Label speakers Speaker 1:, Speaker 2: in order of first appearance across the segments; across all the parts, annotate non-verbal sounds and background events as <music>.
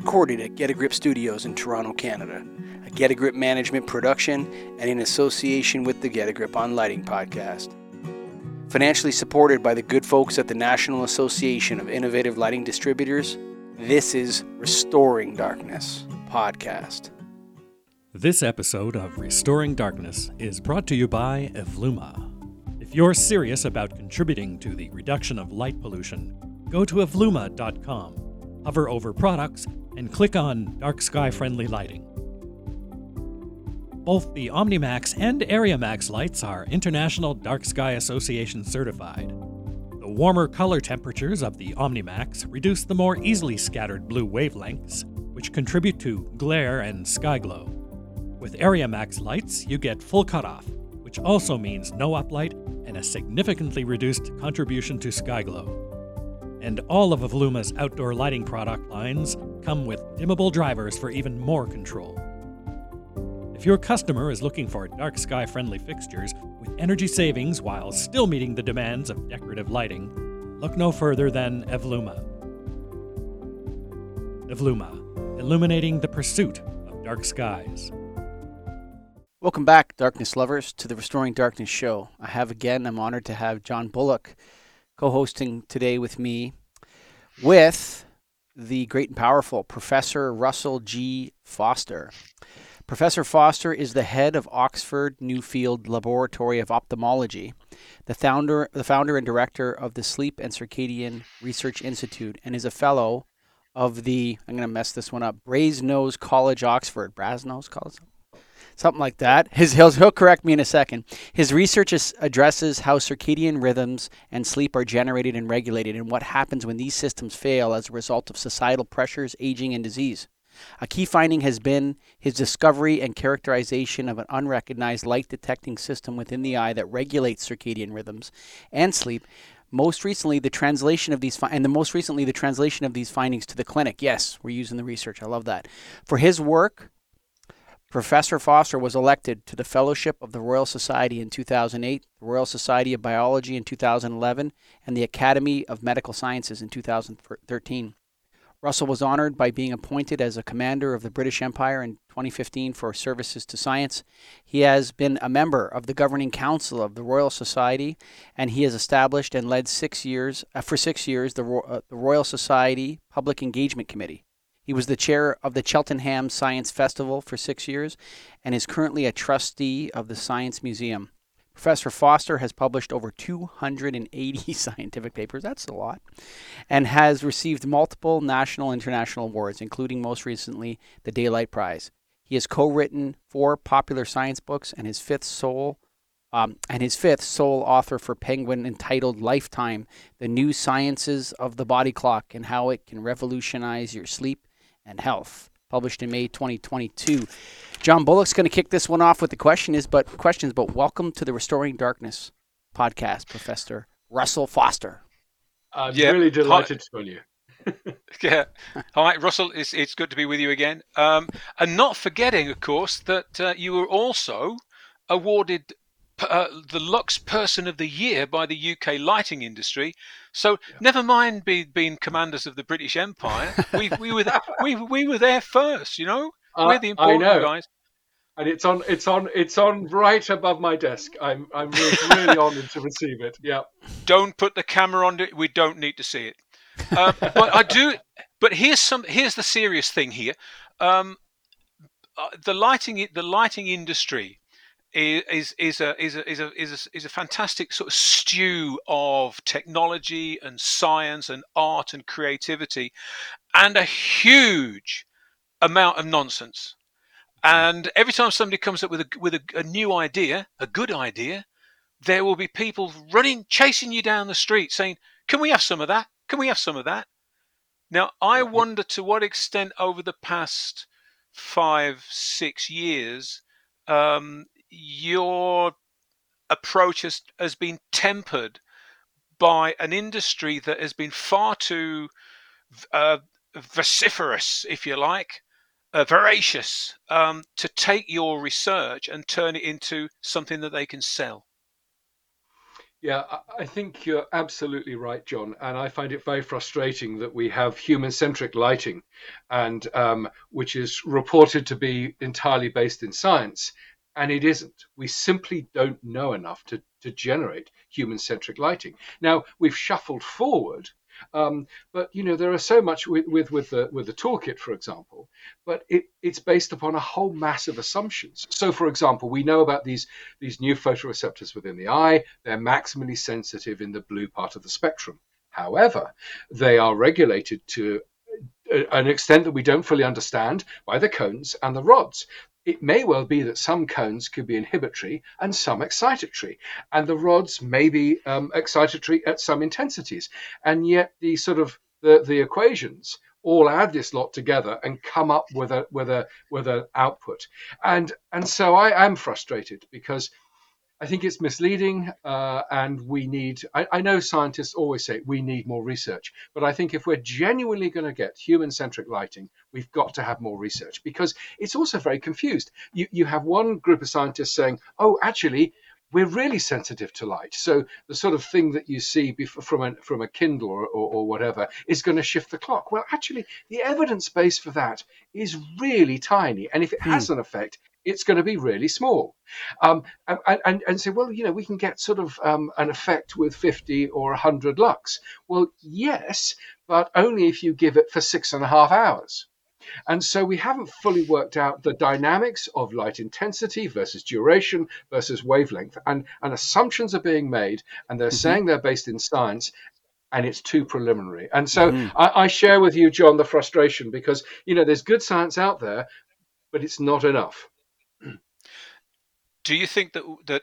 Speaker 1: recorded at Get a Grip Studios in Toronto, Canada, a Get a Grip management production, and in association with the Get a Grip on Lighting podcast. Financially supported by the good folks at the National Association of Innovative Lighting Distributors, this is Restoring Darkness podcast.
Speaker 2: This episode of Restoring Darkness is brought to you by Evluma. If you're serious about contributing to the reduction of light pollution, go to evluma.com, hover over products, and click on Dark Sky Friendly Lighting. Both the OmniMax and AreaMax lights are International Dark Sky Association certified. The warmer color temperatures of the OmniMax reduce the more easily scattered blue wavelengths, which contribute to glare and sky glow. With AreaMax lights, you get full cutoff, which also means no uplight and a significantly reduced contribution to sky glow. And all of Evluma's outdoor lighting product lines come with dimmable drivers for even more control. If your customer is looking for dark sky friendly fixtures with energy savings while still meeting the demands of decorative lighting, look no further than Evluma. Evluma, illuminating the pursuit of dark skies.
Speaker 1: Welcome back, darkness lovers, to the Restoring Darkness show. I have again, I'm honored to have John Bullock co hosting today with me with the great and powerful Professor Russell G. Foster. Professor Foster is the head of Oxford Nuffield Laboratory of Ophthalmology, the founder, the founder and director of the Sleep and Circadian Research Institute, and is a fellow of the, I'm going to mess this one up, Brasenose College, Oxford. Brasenose College? Something like that. His, he'll, he'll correct me in a second. His research is, addresses how circadian rhythms and sleep are generated and regulated and what happens when these systems fail as a result of societal pressures, aging, and disease. A key finding has been his discovery and characterization of an unrecognized light detecting system within the eye that regulates circadian rhythms and sleep. Most recently, the translation of these fi- and the most recently the translation of these findings to the clinic. Yes, we're using the research. I love that. For his work, Professor Foster was elected to the Fellowship of the Royal Society in 2008, the Royal Society of Biology in 2011, and the Academy of Medical Sciences in 2013. Russell was honored by being appointed as a commander of the British Empire in 2015 for services to science. He has been a member of the governing council of the Royal Society, and he has established and led six years uh, for six years the, uh, the Royal Society Public Engagement Committee. He was the chair of the Cheltenham Science Festival for six years, and is currently a trustee of the Science Museum. Professor Foster has published over 280 <laughs> scientific papers, that's a lot, and has received multiple national and international awards, including most recently the Daylight Prize. He has co-written four popular science books and his fifth sole um, and his fifth sole author for Penguin entitled Lifetime: The New Sciences of the Body Clock and How It Can Revolutionize Your Sleep and Health, published in May 2022. John Bullock's going to kick this one off with the question is, but questions. But welcome to the Restoring Darkness podcast, Professor Russell Foster.
Speaker 3: I'm yeah. really delighted Hi. to join
Speaker 4: you. <laughs> yeah. Hi, Russell. It's, it's good to be with you again. Um, and not forgetting, of course, that uh, you were also awarded uh, the Lux Person of the Year by the UK lighting industry. So yeah. never mind be, being commanders of the British Empire. We, we, were, <laughs> we, we were there first, you know? Uh, We're the important guys.
Speaker 3: And it's on, it's on, it's on right above my desk. I'm, I'm really, really <laughs> honoured to receive it. Yeah.
Speaker 4: Don't put the camera on it. We don't need to see it. Uh, but I do. But here's some. Here's the serious thing here. Um, uh, the lighting, the lighting industry is is a is a is a is a, is a fantastic sort of stew of technology and science and art and creativity, and a huge amount of nonsense. And every time somebody comes up with a with a, a, new idea, a good idea, there will be people running, chasing you down the street, saying, "Can we have some of that? Can we have some of that?" Now, I wonder to what extent over the past five, six years, um, your approach has, has been tempered by an industry that has been far too uh, vociferous, if you like, uh, voracious um, to take your research and turn it into something that they can sell.
Speaker 3: Yeah, I think you're absolutely right, John. And I find it very frustrating that we have human centric lighting, and um, which is reported to be entirely based in science. And it isn't. We simply don't know enough to, to generate human centric lighting. Now, we've shuffled forward um, but you know, there are so much with, with, with the with the toolkit, for example, but it, it's based upon a whole mass of assumptions. So, for example, we know about these these new photoreceptors within the eye. They're maximally sensitive in the blue part of the spectrum. However, they are regulated to an extent that we don't fully understand by the cones and the rods it may well be that some cones could be inhibitory and some excitatory, and the rods may be um, excitatory at some intensities, and yet the sort of the, the equations all add this lot together and come up with a with a with an output, and and so I am frustrated because I think it's misleading, uh, and we need. I, I, know scientists always say we need more research, but I think if we're genuinely going to get human centric lighting, we've got to have more research because it's also very confused. You, you have one group of scientists saying, oh, actually, we're really sensitive to light. So the sort of thing that you see from a, from a Kindle or, or, or whatever is going to shift the clock. Well, actually, the evidence base for that is really tiny. And if it has hmm. an effect, it's going to be really small. Um, and, and, and say, well, you know, we can get sort of um, an effect with 50 or 100 lux. Well, yes, but only if you give it for six and a half hours. And so we haven't fully worked out the dynamics of light intensity versus duration versus wavelength. And, and assumptions are being made, and they're mm-hmm. saying they're based in science, and it's too preliminary. And so mm-hmm. I, I, share with you, John, the frustration because you know there's good science out there, but it's not enough.
Speaker 4: Do you think that that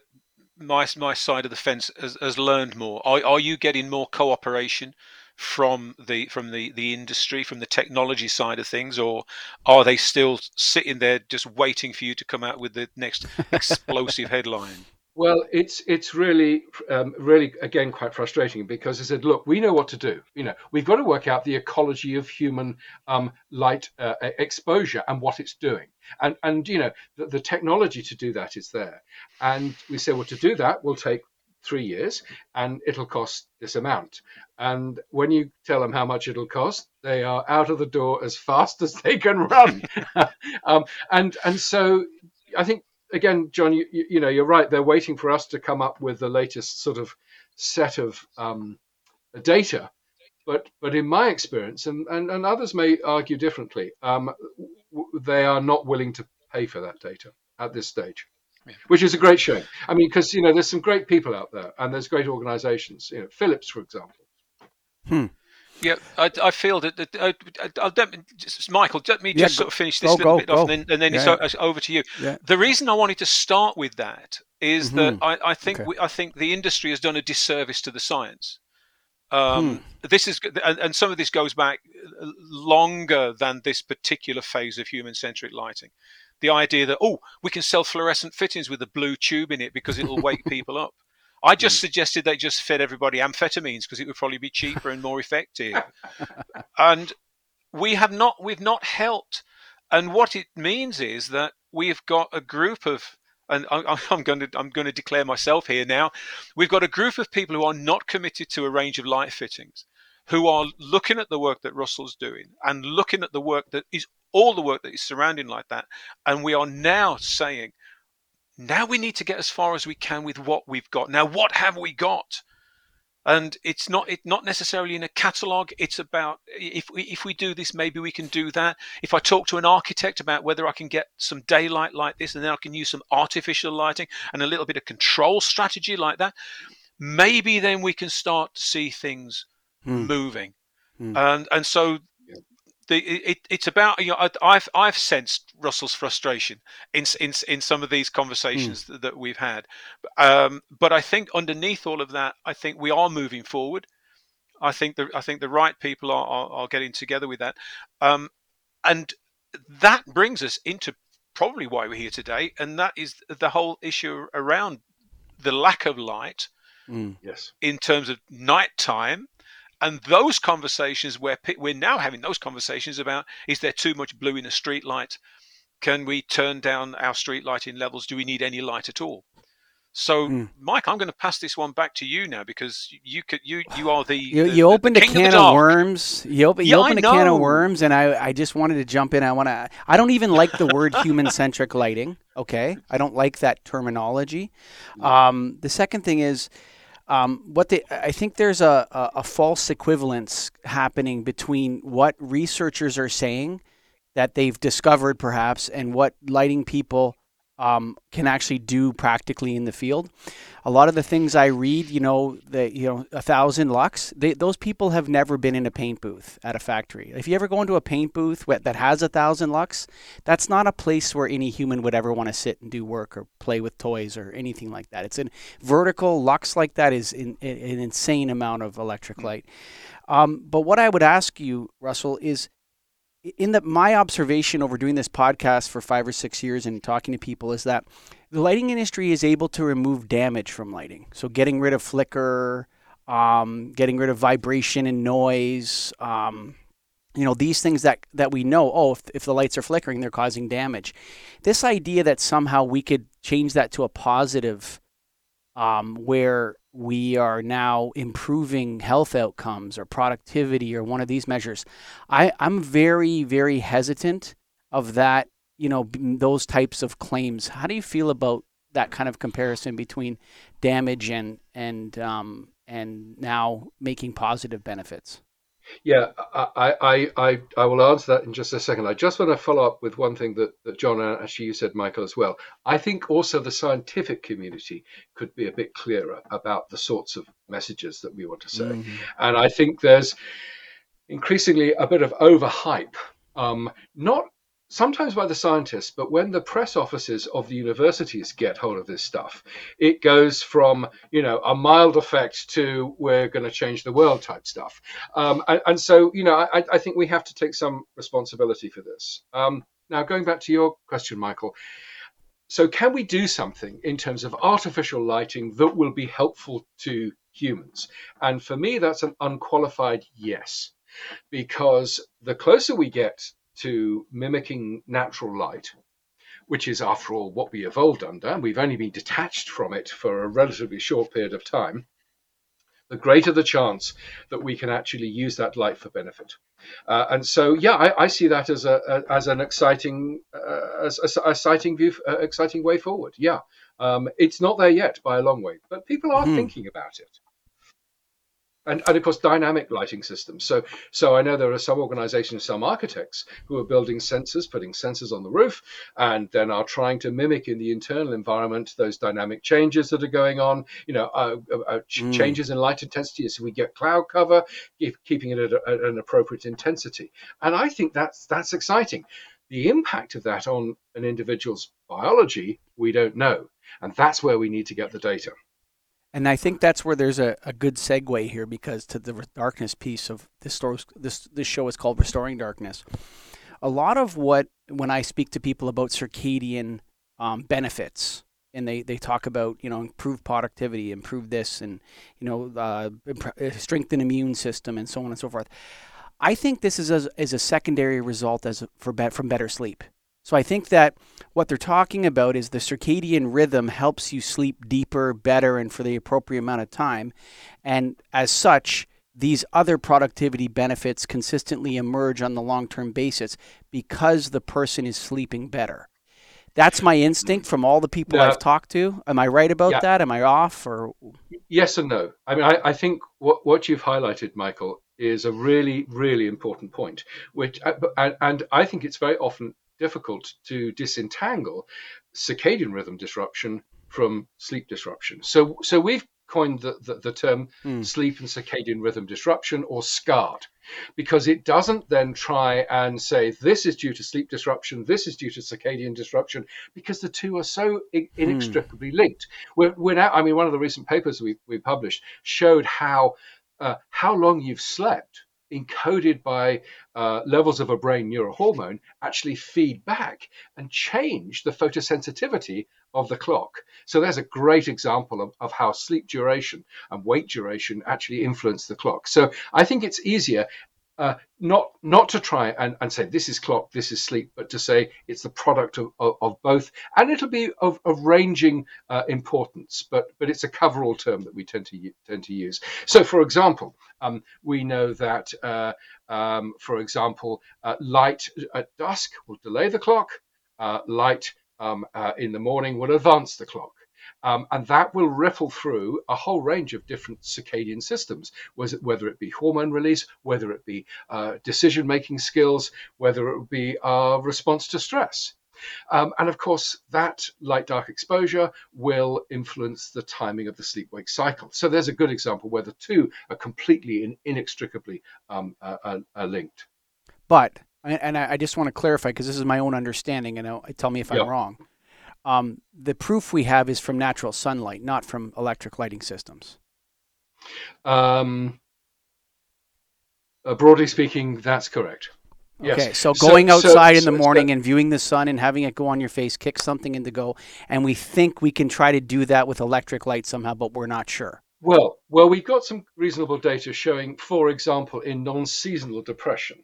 Speaker 4: my my side of the fence has, has learned more? Are, are you getting more cooperation from the from the the industry, from the technology side of things, or are they still sitting there just waiting for you to come out with the next explosive headline? <laughs>
Speaker 3: Well, it's it's really um, really again quite frustrating because I said, look, we know what to do. You know, we've got to work out the ecology of human um, light uh, exposure and what it's doing, and and you know the, the, technology to do that is there. And we say, well, to do that we'll take three years, and it'll cost this amount. And when you tell them how much it'll cost, they are out of the door as <laughs> fast as they can run. <laughs> um, and and so I think again, John, you, you, know, you're right. They're waiting for us to come up with the latest sort of set of um, data. But, but in my experience, and, and, and others may argue differently, um, they are not willing to pay for that data at this stage, yeah. which is a great shame. I mean, because you know, there's some great people out there, and there's great organisations. You know, Philips, for example.
Speaker 1: Hmm.
Speaker 4: Yeah, I, I feel that. that uh, I'll, just, Michael, let me just yeah, sort of finish this go, little go, bit go. off, and then, and then yeah, it's yeah. over to you. The reason I wanted to start with that is mm-hmm. that I, I think okay. we, I think the industry has done a disservice to the science. Um, hmm. This is, and, and some of this goes back longer than this particular phase of human-centric lighting. The idea that oh, we can sell fluorescent fittings with a blue tube in it because it'll wake <laughs> people up. I just mm. suggested they just fed everybody amphetamines because it would probably be cheaper and more effective. <laughs> and we have not we've not helped. And what it means is that we've got a group of and I'm going to I'm going to declare myself here now. We've got a group of people who are not committed to a range of light fittings, who are looking at the work that Russell's doing and looking at the work that is all the work that is surrounding like that, and we are now saying now we need to get as far as we can with what we've got. Now, what have we got? And it's not it not necessarily in a catalog. It's about if we if we do this, maybe we can do that. If I talk to an architect about whether I can get some daylight like this, and then I can use some artificial lighting and a little bit of control strategy like that, maybe then we can start to see things hmm. moving. Hmm. And and so the, it, it's about you know I, have I've sensed Russell's frustration in in in some of these conversations mm. that, that, we've had, um, but I think underneath all of that, I think we are moving forward. I think the I think the right people are are, are getting together with that, um, and that brings us into probably why we're here today, and that is the whole issue around the lack of light.
Speaker 3: Mm. Yes.
Speaker 4: In terms of nighttime and those conversations where we're now having those conversations about is there too much blue in a street light can we turn down our street lighting levels do we need any light at all So, mm. Mike, I'm going to pass this one back to you now because you could you you are the
Speaker 1: you,
Speaker 4: the,
Speaker 1: you opened a can
Speaker 4: of,
Speaker 1: of, worms. You, open,
Speaker 4: yeah,
Speaker 1: you opened a can of worms, and I I just wanted to jump in. I want to. I don't even like the word <laughs> human centric lighting. Okay, I don't like that terminology. Um, the second thing is. Um, what they, I think there's a, a, a false equivalence happening between what researchers are saying that they've discovered, perhaps, and what lighting people um, can actually do practically in the field. A lot of the things I read, you know, the you know a thousand lux, they, those people have never been in a paint booth at a factory. If you ever go into a paint booth that has a thousand lux, that's not a place where any human would ever want to sit and do work or play with toys or anything like that. It's a vertical lux like that is in, in, an insane amount of electric light. Um, but what I would ask you, Russell, is in the my observation over doing this podcast for five or six years and talking to people is that the lighting industry is able to remove damage from lighting. So getting rid of flicker, um, getting rid of vibration and noise. Um, you know these things that that we know. Oh, if, if the lights are flickering, they're causing damage. This idea that somehow we could change that to a positive, um, where we are now improving health outcomes or productivity or one of these measures. I, I'm very, very hesitant of that, you know, those types of claims. How do you feel about that kind of comparison between damage and and um, and now making positive benefits?
Speaker 3: Yeah, I, I, I, I will answer that in just a second. I just want to follow up with one thing that, that John and actually you said, Michael, as well. I think also the scientific community could be a bit clearer about the sorts of messages that we want to say. Mm-hmm. And I think there's increasingly a bit of overhype, um, not sometimes by the scientists, but when the press offices of the universities get hold of this stuff, it goes from you know a mild effect to we're going to change the world type stuff. Um, and, and, so you know I, I, think we have to take some responsibility for this. Um, now going back to your question, Michael. So can we do something in terms of artificial lighting that will be helpful to humans? And for me, that's an unqualified yes because the closer we get to mimicking natural light, which is, after all, what we evolved under. And we've only been detached from it for a relatively short period of time. The greater the chance that we can actually use that light for benefit. Uh, and so, yeah, I, I, see that as a, a as an exciting, uh, as a, exciting view, uh, exciting way forward. Yeah, um, it's not there yet by a long way, but people are mm. thinking about it and, and of course dynamic lighting systems. So so I know there are some organizations, some architects who are building sensors, putting sensors on the roof, and then are trying to mimic in the internal environment those dynamic changes that are going on. You know, uh, uh, uh mm. changes in light intensity as we get cloud cover, keeping it at, a, at an appropriate intensity. And I think that's that's exciting. The impact of that on an individual's biology, we don't know. And that's where we need to get the data.
Speaker 1: And I think that's where there's a, a good segue here because to the darkness piece of this story, this this show is called Restoring Darkness. A lot of what when I speak to people about circadian um, benefits, and they, they talk about you know improve productivity, improve this, and you know uh, uh strengthen immune system, and so on and so forth. I think this is a, is a secondary result as for be, from better sleep. So I think that what they're talking about is the circadian rhythm helps you sleep deeper, better, and for the appropriate amount of time. And as such, these other productivity benefits consistently emerge on the long term basis because the person is sleeping better. That's my instinct from all the people I've talked to. Am I right about yeah. that? Am I off? Or
Speaker 3: yes and no. I mean, I, I think what what you've highlighted, Michael, is a really really important point. Which uh, and, and I think it's very often difficult to disentangle circadian rhythm disruption from sleep disruption. So, so we've coined the, the, the term mm. sleep and circadian rhythm disruption or SCARD because it doesn't then try and say this is due to sleep disruption, this is due to circadian disruption, because the two are so hmm. inextricably mm. linked. We're, we're, now, I mean, one of the recent papers we, we published showed how uh, how long you've slept encoded by uh, levels of a brain neurohormone actually feed back and change the photosensitivity of the clock. So there's a great example of, of how sleep duration and wake duration actually influence the clock. So I think it's easier uh, not not to try and, and say this is clock, this is sleep, but to say it's the product of, of, of both, and it'll be of, of ranging uh, importance, but but it's a coverall term that we tend to tend to use. So, for example, um, we know that, uh, um, for example, uh, light at dusk will delay the clock, uh, light um, uh, in the morning will advance the clock. Um, and that will ripple through a whole range of different circadian systems, whether it be hormone release, whether it be uh, decision making skills, whether it be our response to stress. Um, and of course, that light dark exposure will influence the timing of the sleep wake cycle. So there's a good example where the two are completely and inextricably um, uh, uh, uh linked.
Speaker 1: But, and I just want to clarify because this is my own understanding, and tell me if I'm wrong um, the proof we have is from natural sunlight, not from electric lighting systems.
Speaker 3: Um, uh, broadly speaking, that's correct.
Speaker 1: Yes. Okay, so going so, outside so, in the so morning and viewing the sun and having it go on your face kicks something into go, and we think we can try to do that with electric light somehow, but we're not sure.
Speaker 3: Well, well, we've got some reasonable data showing, for example, in non-seasonal depression.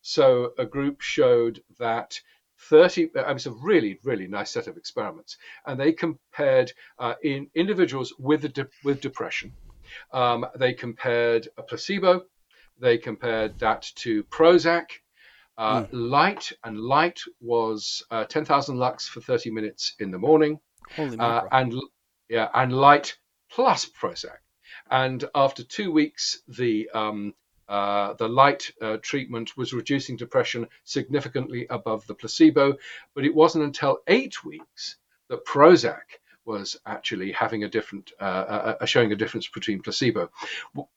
Speaker 3: So a group showed that 30, uh, it's a really, really nice set of experiments. And they compared uh, in individuals with, de- with depression, um, they compared a placebo, they compared that to Prozac. Uh, mm. Light and light was uh, 10,000 lux for 30 minutes in the morning, uh, and yeah, and light plus Prozac. And after two weeks, the um, uh, the light uh, treatment was reducing depression significantly above the placebo, but it wasn't until eight weeks that Prozac was actually having a different, uh, showing a difference between placebo.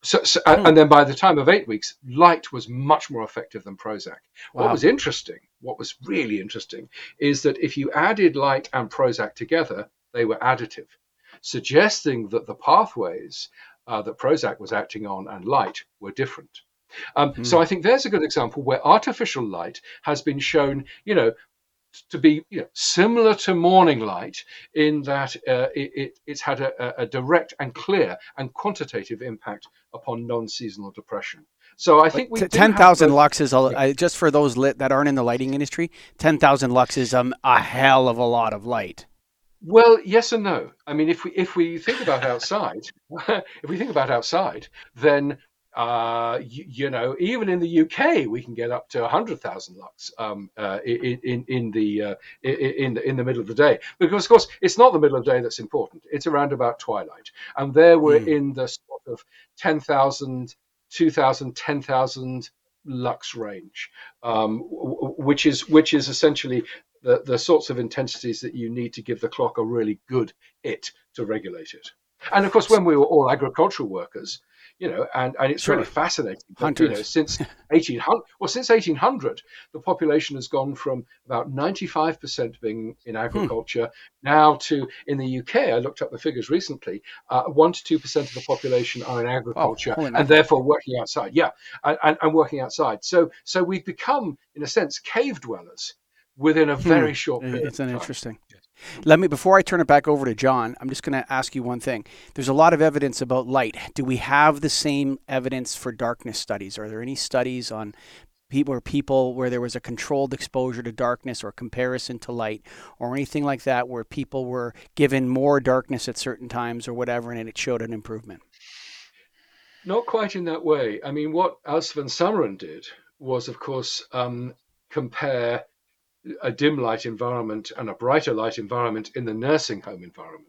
Speaker 3: So, so, hmm. and then by the time of eight weeks, light was much more effective than Prozac. Wow. What was interesting, what was really interesting, is that if you added light and Prozac together, they were additive, suggesting that the pathways uh, that Prozac was acting on and light were different. Um, mm. So I think there's a good example where artificial light has been shown, you know, to be you know, similar to morning light in that uh, it, it, it's had a, a, direct and clear and quantitative impact upon non-seasonal depression. So I think we
Speaker 1: ten thousand lux is a, uh, just for those lit that aren't in the lighting industry. Ten thousand lux is um, a hell of a lot of light.
Speaker 3: Well, yes and no. I mean, if we if we think about outside, <laughs> if we think about outside, then uh, you, you, know, even in the UK, we can get up to 100,000 lux um, uh, in, in, in, the, uh, in, the, in the middle of the day. Because, of course, it's not the middle of the day that's important. It's around about twilight. And there we're mm. in the sort of 10,000, 2,000, 10,000 lux range, um, which is which is essentially the, the sorts of intensities that you need to give the clock a really good hit to regulate it. And of course, when we were all agricultural workers, you know, and, and it's sure. really fascinating. You know, since <laughs> 1800, well, since 1800, the population has gone from about 95% being in hmm. agriculture hmm. now to, in the UK, I looked up the figures recently, uh, 1% to 2% of the population are in agriculture oh, and therefore working outside. Yeah, and, and, and, working outside. So, so we've become, in a sense, cave dwellers within a very hmm. short period.
Speaker 1: It's an interesting. Let me before I turn it back over to John, I'm just going to ask you one thing. There's a lot of evidence about light. Do we have the same evidence for darkness studies? Are there any studies on people or people where there was a controlled exposure to darkness or comparison to light or anything like that where people were given more darkness at certain times or whatever and it showed an improvement?
Speaker 3: Not quite in that way. I mean, what Eus van Someren did was, of course, um, compare a dim light environment and a brighter light environment in the nursing home environment.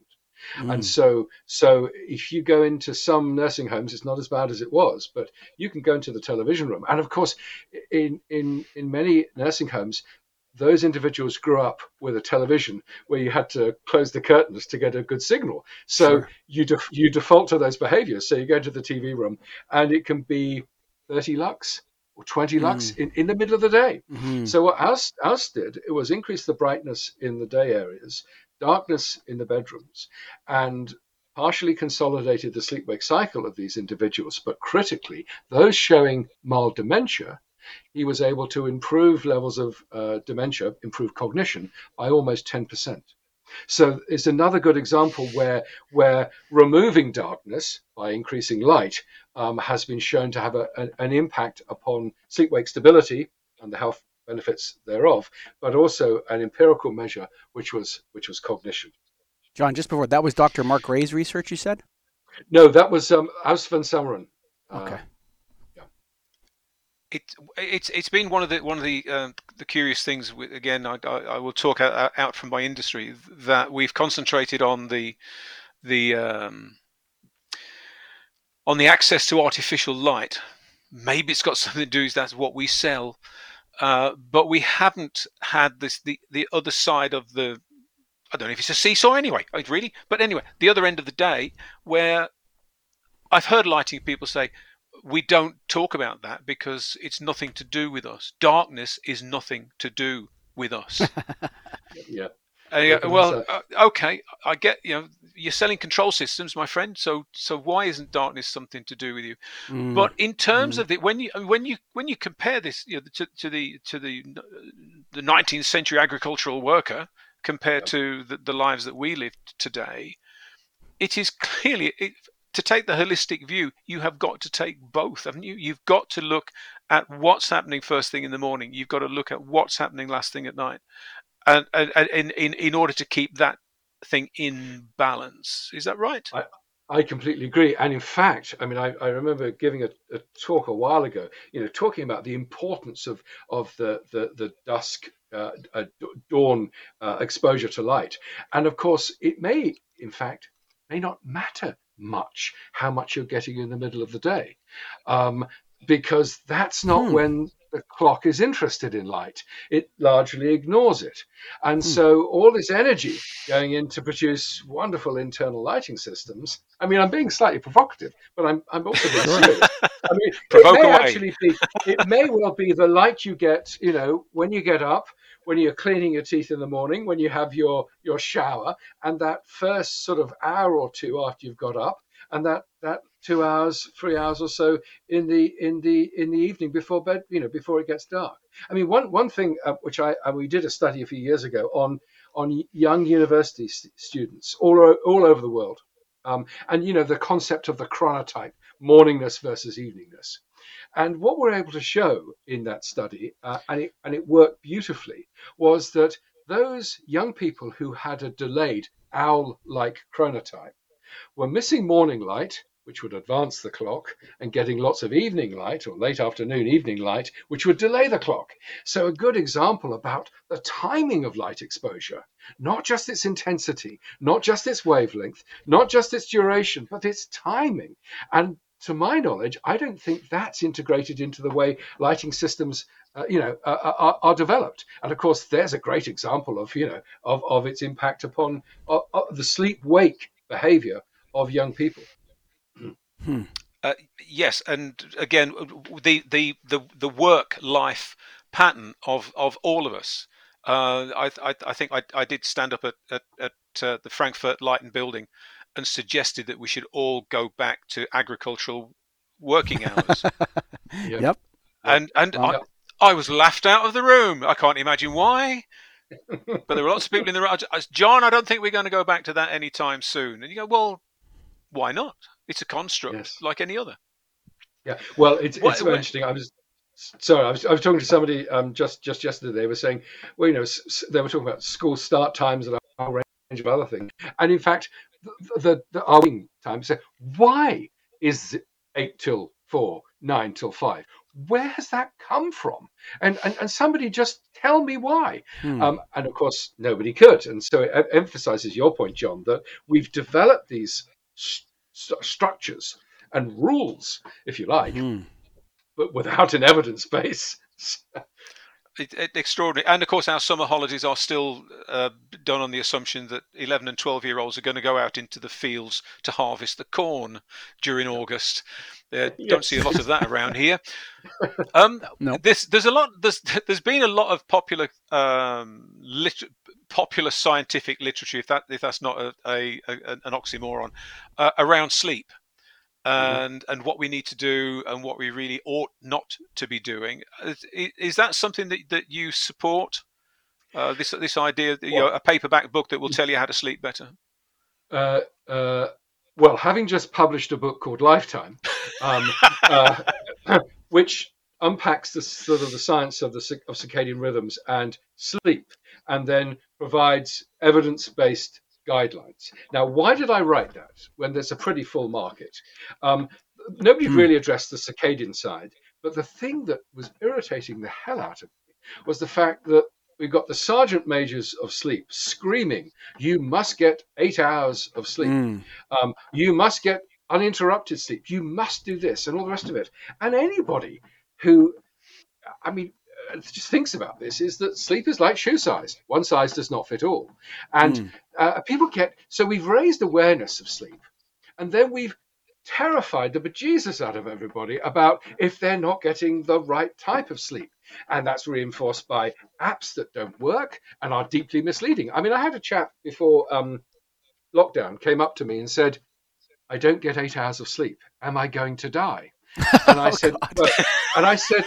Speaker 3: Mm. And so, so if you go into some nursing homes, it's not as bad as it was, but you can go into the television room. And of course, in in in many nursing homes, those individuals grew up with a television where you had to close the curtains to get a good signal. So sure. you def- you default to those behaviors. So you go to the TV room, and it can be 30 lux, or 20 lux mm. in, in the middle of the day. Mm-hmm. So what Eus, Eus did, it was increase the brightness in the day areas, darkness in the bedrooms, and partially consolidated the sleep wake cycle of these individuals. But critically, those showing mild dementia, he was able to improve levels of uh, dementia, improve cognition by almost 10%. So it's another good example where where removing darkness by increasing light um, has been shown to have a, an, an impact upon sleep-wake stability and the health benefits thereof, but also an empirical measure which was which was cognition.
Speaker 1: John, just before that was Dr. Mark Rea's research. You said?
Speaker 3: No, that was um, Eus van Someren.
Speaker 1: Okay.
Speaker 3: Uh,
Speaker 4: it it's it's been one of the one of the uh, the curious things. Again, I, I, I will talk out, out, from my industry that we've concentrated on the the um, on the access to artificial light. Maybe it's got <laughs> something to do with that's what we sell, uh, but we haven't had this the the other side of the. I don't know if it's a seesaw anyway. Really, but anyway, the other end of the day where I've heard lighting people say we don't talk about that because it's nothing to do with us. Darkness is nothing to do with us. <laughs>
Speaker 3: yeah.
Speaker 4: Uh, well, uh, okay, I get you know you're selling control systems, my friend. So so why isn't darkness something to do with you? Mm. But in terms mm. of the when you when you when you compare this you know, to, to the to the the 19th century agricultural worker compared to the, the lives that we live today, it is clearly it, to take the holistic view, you have got to take both, haven't you? You've got to look at what's happening first thing in the morning. You've got to look at what's happening last thing at night, and, and, and in, in order to keep that thing in balance. Is that right?
Speaker 3: I, I completely agree. And in fact, I mean, I, I remember giving a, a, talk a while ago, you know, talking about the importance of of the the, the dusk uh, dawn uh, exposure to light, and of course, it may, in fact, may not matter much how much you're getting in the middle of the day, um, because that's not hmm. when the clock is interested in light. It largely ignores it. And hmm. so all this energy going in to produce wonderful internal lighting systems. I mean, I'm being slightly provocative, but I'm, I'm also being serious. I mean, <laughs>
Speaker 4: Provoke
Speaker 3: it may
Speaker 4: away.
Speaker 3: actually be, it may well be the light you get, you know, when you get up, when you're cleaning your teeth in the morning, when you have your, your shower, and that first sort of hour or two after you've got up, and that, that two hours, three hours or so in the in the in the evening before bed, you know, before it gets dark. I mean, one one thing uh, which I uh, we did a study a few years ago on on young university st- students all all over the world, um, and you know the concept of the chronotype, morningness versus eveningness. And what we're able to show in that study, uh, and, it, and it worked beautifully, was that those young people who had a delayed owl like chronotype were missing morning light, which would advance the clock, and getting lots of evening light or late afternoon evening light, which would delay the clock. So, a good example about the timing of light exposure, not just its intensity, not just its wavelength, not just its duration, but its timing. And to my knowledge, I don't think that's integrated into the way lighting systems, uh, you know, uh, are, are, developed. And of course, there's a great example of, you know, of, of its impact upon uh, uh the sleep-wake behavior of young people.
Speaker 4: Hmm. Uh, yes, and again, the the the, the work life pattern of of all of us. Uh, I, I, I think I, I did stand up at at, at uh, the Frankfurt Light and Building and suggested that we should all go back to agricultural working hours. <laughs>
Speaker 1: yep. yep.
Speaker 4: And and I, I was laughed out of the room. I can't imagine why. but there were lots of people in the room. John, I don't think we're going to go back to that anytime soon. And you go, well, why not? It's a construct yes. like any other.
Speaker 3: Yeah. Well, it's what, it's so interesting. I was sorry. I was, I was talking to somebody um, just just yesterday. They were saying, well, you know, they were talking about school start times and a whole range of other things. And in fact, the the, the our wing time. So why is it eight till four, nine till five? Where has that come from? And and, and somebody just tell me why. Hmm. Um, and of course, nobody could. And so it emphasizes your point, John, that we've developed these st- structures and rules, if you like, mm. but without an evidence base. <laughs>
Speaker 4: it, it, extraordinary. And of course, our summer holidays are still uh, done on the assumption that 11 and 12 year olds are going to go out into the fields to harvest the corn during August. Uh, yes. Don't see a lot of that around here. <laughs> Um, no. This, there's a lot. There's <laughs> there's been a lot of popular um, lit- popular scientific literature, if that if that's not a, a, a an oxymoron, uh, around sleep. Mm-hmm. And mm-hmm. and what we need to do and what we really ought not to be doing is, is that something that, that you support? Uh, this this idea, you know, a paperback book that will tell you how to sleep better.
Speaker 3: Uh, uh, well, having just published a book called Lifetime, um, uh, <laughs> <laughs> which unpacks the sort of the science of the of circadian rhythms and sleep, and then provides evidence-based guidelines. Now, why did I write that when there's a pretty full market? Um, nobody
Speaker 1: Hmm.
Speaker 3: really addressed the circadian side, but the thing that was irritating the hell out of me was the fact that we got the sergeant majors of sleep screaming, "You must get eight hours of sleep.
Speaker 1: Mm.
Speaker 3: Um, you must get uninterrupted sleep. You must do this and all the rest of it." And anybody who, I mean, just thinks about this is that sleep is like shoe size. One size does not fit all, and
Speaker 1: Mm.
Speaker 3: uh, people get so we've raised awareness of sleep, and then we've terrified the bejesus out of everybody about if they're not getting the right type of sleep. And that's reinforced by apps that don't work and are deeply misleading. I mean, I had a chap before um, lockdown came up to me and said, I don't get eight hours of sleep. Am I going to die? <laughs> And I
Speaker 1: Oh,
Speaker 3: said, well, and I said,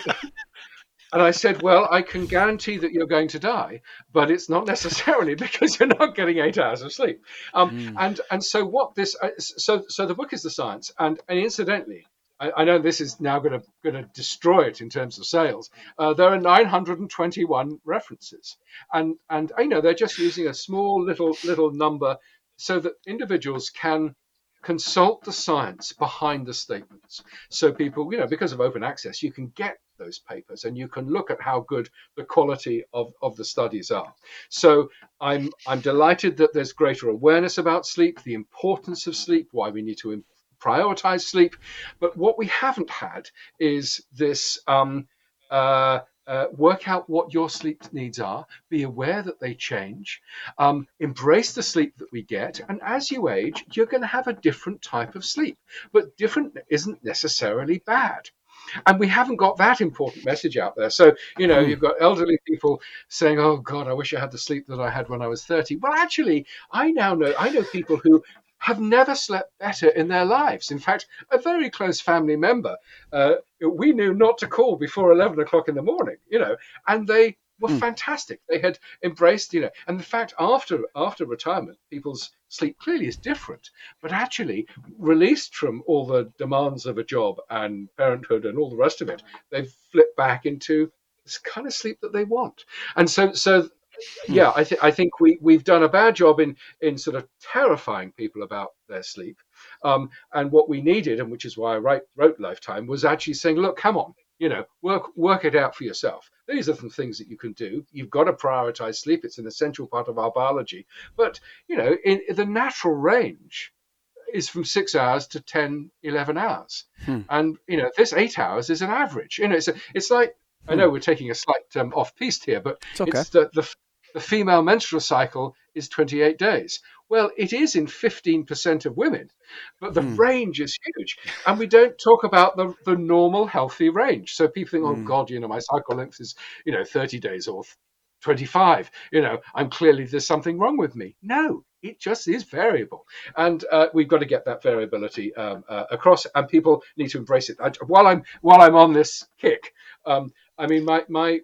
Speaker 3: and I said, well, I can guarantee that you're going to die, but it's not necessarily <laughs> because you're not getting eight hours of sleep. Um,
Speaker 1: Mm.
Speaker 3: And and so what this, uh, so so the book is the science, and and incidentally. I I know this is now going to going to destroy it in terms of sales. Uh, there are 921 references, and and I know they're just using a small little little number so that individuals can consult the science behind the statements. So people, you know, because of open access, you can get those papers and you can look at how good the quality of, of the studies are. So I'm I'm delighted that there's greater awareness about sleep, the importance of sleep, why we need to prioritize sleep. But what we haven't had is this um, uh, uh, work out what your sleep needs are, be aware that they change, um, embrace the sleep that we get, and as you age, you're going to have a different type of sleep. But different isn't necessarily bad. And we haven't got that important message out there. So, you know,
Speaker 1: Hmm.
Speaker 3: you've got elderly people saying, oh, God, I wish I had the sleep that I had when I was 30. Well, actually, I now know, I know people who have never slept better in their lives. In fact, a very close family member, uh, we knew not to call before 11 o'clock in the morning, you know, and they were
Speaker 1: Hmm.
Speaker 3: fantastic. They had embraced, you know, and in fact, after after retirement, people's sleep clearly is different, but actually released from all the demands of a job and parenthood and all the rest of it, they've flipped back into this kind of sleep that they want. And so, so yeah, I think I think we we've done a bad job in in sort of terrifying people about their sleep. Um, and what we needed, and which is why I write, wrote Lifetime, was actually saying, look, come on, you know, work work it out for yourself. These are some things that you can do. You've got to prioritize sleep; it's an essential part of our biology. But you know, in, in the natural range is from six hours to 10, 11 hours,
Speaker 1: Hmm.
Speaker 3: and you know, this eight hours is an average. You know, it's a, it's like I know we're taking a slight um, off piste here, but
Speaker 1: It's okay.
Speaker 3: it's the, the the female menstrual cycle is 28 days. Well, it is in 15% of women, but the
Speaker 1: Hmm.
Speaker 3: range is huge. And we don't talk about the, the normal healthy range. So people think, oh
Speaker 1: Hmm.
Speaker 3: God, you know, my cycle length is, you know, 30 days or 25. You know, I'm clearly there's something wrong with me. No, it just is variable. And uh, we've got to get that variability um, uh, across, and people need to embrace it. I, while I'm while I'm on this kick, um, I mean, my my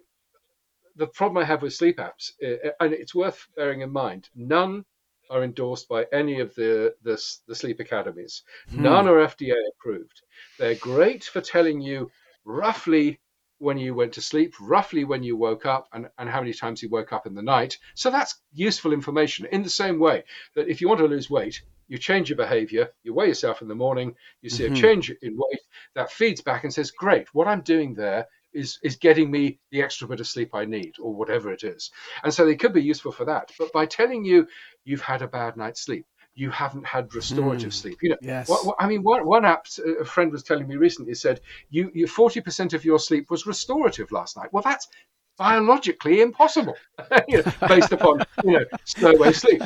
Speaker 3: the problem I have with sleep apps, uh, and it's worth bearing in mind, none are endorsed by any of the the, the sleep academies.
Speaker 1: Hmm.
Speaker 3: None are FDA approved. They're great for telling you roughly when you went to sleep, roughly when you woke up, and, and how many times you woke up in the night. So that's useful information. In the same way that if you want to lose weight, you change your behavior, you weigh yourself in the morning, you see
Speaker 1: Mhm.
Speaker 3: a change in weight, that feeds back and says, Great, what I'm doing there is is getting me the extra bit of sleep I need, or whatever it is. And so they could be useful for that. But by telling you you've had a bad night's sleep, you haven't had restorative
Speaker 1: Hmm.
Speaker 3: sleep. You know,
Speaker 1: Yes.
Speaker 3: what, what- I mean, one, one app a friend was telling me recently said you you forty percent of your sleep was restorative last night. Well, that's biologically impossible, <laughs> you know, based upon you know slow wave sleep.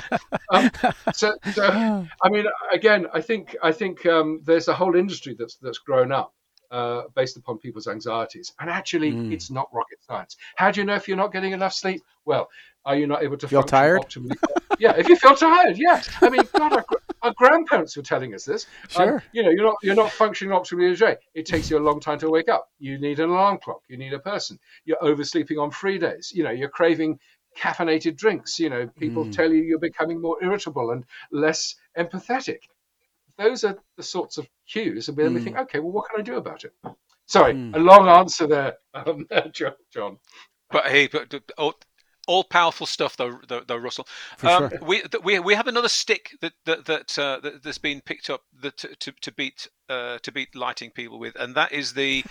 Speaker 3: Um, so, so <laughs> I mean, again, I think I think um, there's a whole industry that's that's grown up uh, based upon people's anxieties, and actually,
Speaker 1: Mm.
Speaker 3: it's not rocket science. How do you know if you're not getting enough sleep? Well, are you not able to
Speaker 1: Feel tired?
Speaker 3: optimally? yeah, if you feel tired, yeah. I mean, God, our, our grandparents were telling us this. Um,
Speaker 1: Sure.
Speaker 3: you know, you're not you're not functioning optimally as day. It takes you a long time to wake up. You need an alarm clock. You need a person. You're oversleeping on free days. You know, you're craving caffeinated drinks. You know, people
Speaker 1: Mm.
Speaker 3: tell you you're becoming more irritable and less empathetic. Those are the sorts of cues, and then we
Speaker 1: Mm.
Speaker 3: think, okay, well, what can I do about it? Sorry,
Speaker 1: Mm.
Speaker 3: a long answer there, um, <laughs> John.
Speaker 4: But hey, but but all, all powerful stuff though, though, though Russell.
Speaker 1: For
Speaker 4: Um,
Speaker 1: sure.
Speaker 4: we we we have another stick that that that, uh, that that's been picked up that to, to, to beat uh, to beat lighting people with, and that is the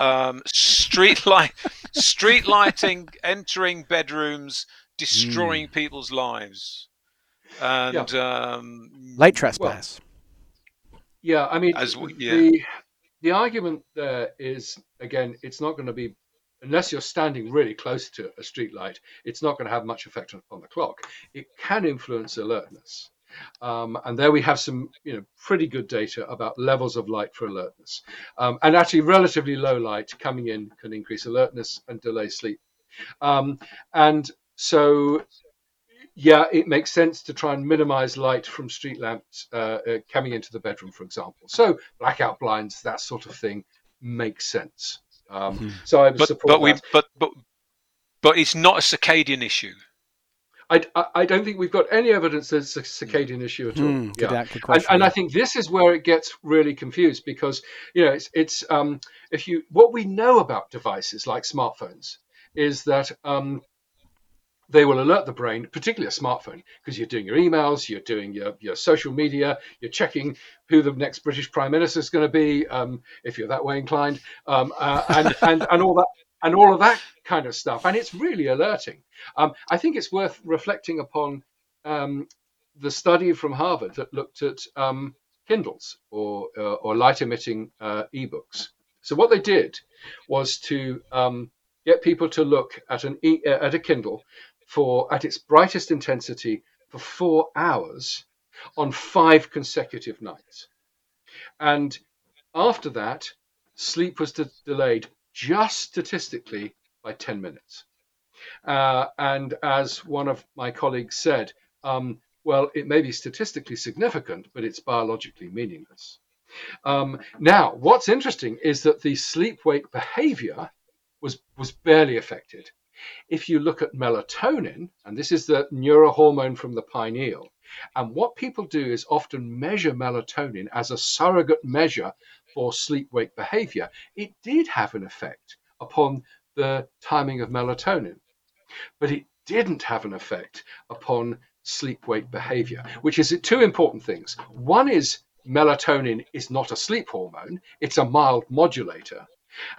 Speaker 4: um, street <laughs> light street lighting entering bedrooms, destroying people's lives, and um,
Speaker 1: Light trespass.
Speaker 3: Yeah, I mean,
Speaker 4: As we- yeah.
Speaker 3: the the argument there is again, it's not going to be unless you're standing really close to a street light. It's not going to have much effect on, the clock. It can influence alertness, um, and there we have some, you know, pretty good data about levels of light for alertness, um, and actually relatively low light coming in can increase alertness and delay sleep, um, and so yeah, it makes sense to try and minimize light from street lamps uh, uh, coming into the bedroom, for example. So blackout blinds, that sort of thing, makes sense. Um,
Speaker 1: Mhm.
Speaker 3: So I would
Speaker 4: but
Speaker 3: support
Speaker 4: but we
Speaker 3: that.
Speaker 4: but but but it's not a circadian issue.
Speaker 3: I, I, I don't think we've got any evidence that it's a circadian issue at all.
Speaker 1: Good,
Speaker 3: yeah.
Speaker 1: good
Speaker 3: And, and I think this is where it gets really confused because you know it's it's um, if you what we know about devices like smartphones is that um, they will alert the brain, particularly a smartphone, because you're doing your emails, you're doing your, your social media, you're checking who the next British Prime Minister is going to be, um, if you're that way inclined, um, uh, and, and, and all that and all of that kind of stuff. And it's really alerting. Um, I think it's worth reflecting upon um, the study from Harvard that looked at um, Kindles or, uh, or light emitting uh, ebooks. So what they did was to um, get people to look at an e- uh, at a Kindle for at its brightest intensity for four hours on five consecutive nights, and after that, sleep was de- delayed just statistically by ten minutes. Uh, and as one of my colleagues said, um, well, it may be statistically significant, but it's biologically meaningless. Um, now, what's interesting is that the sleep wake behavior was, was barely affected. If you look at melatonin, and this is the neurohormone from the pineal, and what people do is often measure melatonin as a surrogate measure for sleep wake behavior, it did have an effect upon the timing of melatonin, but it didn't have an effect upon sleep wake behavior, which is two important things. One is melatonin is not a sleep hormone, it's a mild modulator.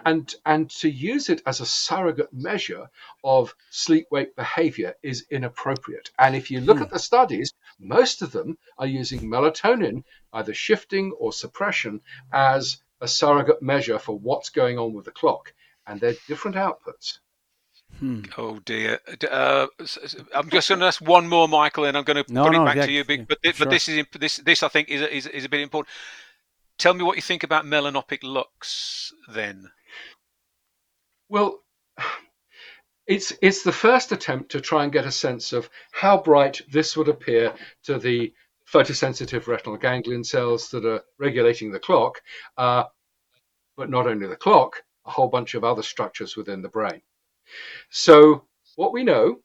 Speaker 3: And, and to use it as a surrogate measure of sleep wake behavior is inappropriate. And if you look
Speaker 1: Hmm.
Speaker 3: at the studies, most of them are using melatonin, either shifting or suppression, as a surrogate measure for what's going on with the clock. And they're different outputs.
Speaker 1: Hmm.
Speaker 4: Oh dear. D- Uh, s- s- I'm just going to ask one more, Michael, and I'm going to
Speaker 1: No,
Speaker 4: put it
Speaker 1: no,
Speaker 4: back
Speaker 1: yeah,
Speaker 4: to you.
Speaker 1: yeah,
Speaker 4: But,
Speaker 1: sure.
Speaker 4: but this is this this I think is is, is a bit important. Tell me what you think about melanopic lux then.
Speaker 3: Well, it's it's the first attempt to try and get a sense of how bright this would appear to the photosensitive retinal ganglion cells that are regulating the clock, uh, but not only the clock, a whole bunch of other structures within the brain. So what we know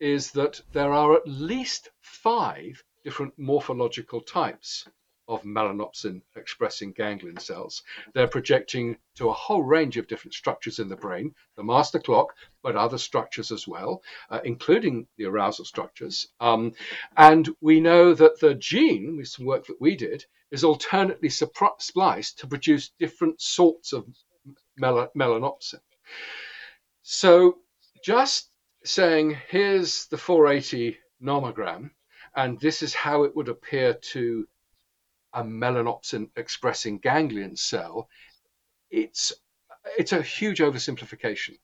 Speaker 3: is that there are at least five different morphological types of melanopsin expressing ganglion cells. They're projecting to a whole range of different structures in the brain, the master clock, but other structures as well, uh, including the arousal structures. Um, and we know that the gene, with some work that we did, is alternately spliced to produce different sorts of mel- melanopsin. So just saying, here's the 480 nomogram, and this is how it would appear to a melanopsin expressing ganglion cell, it's it's a huge oversimplification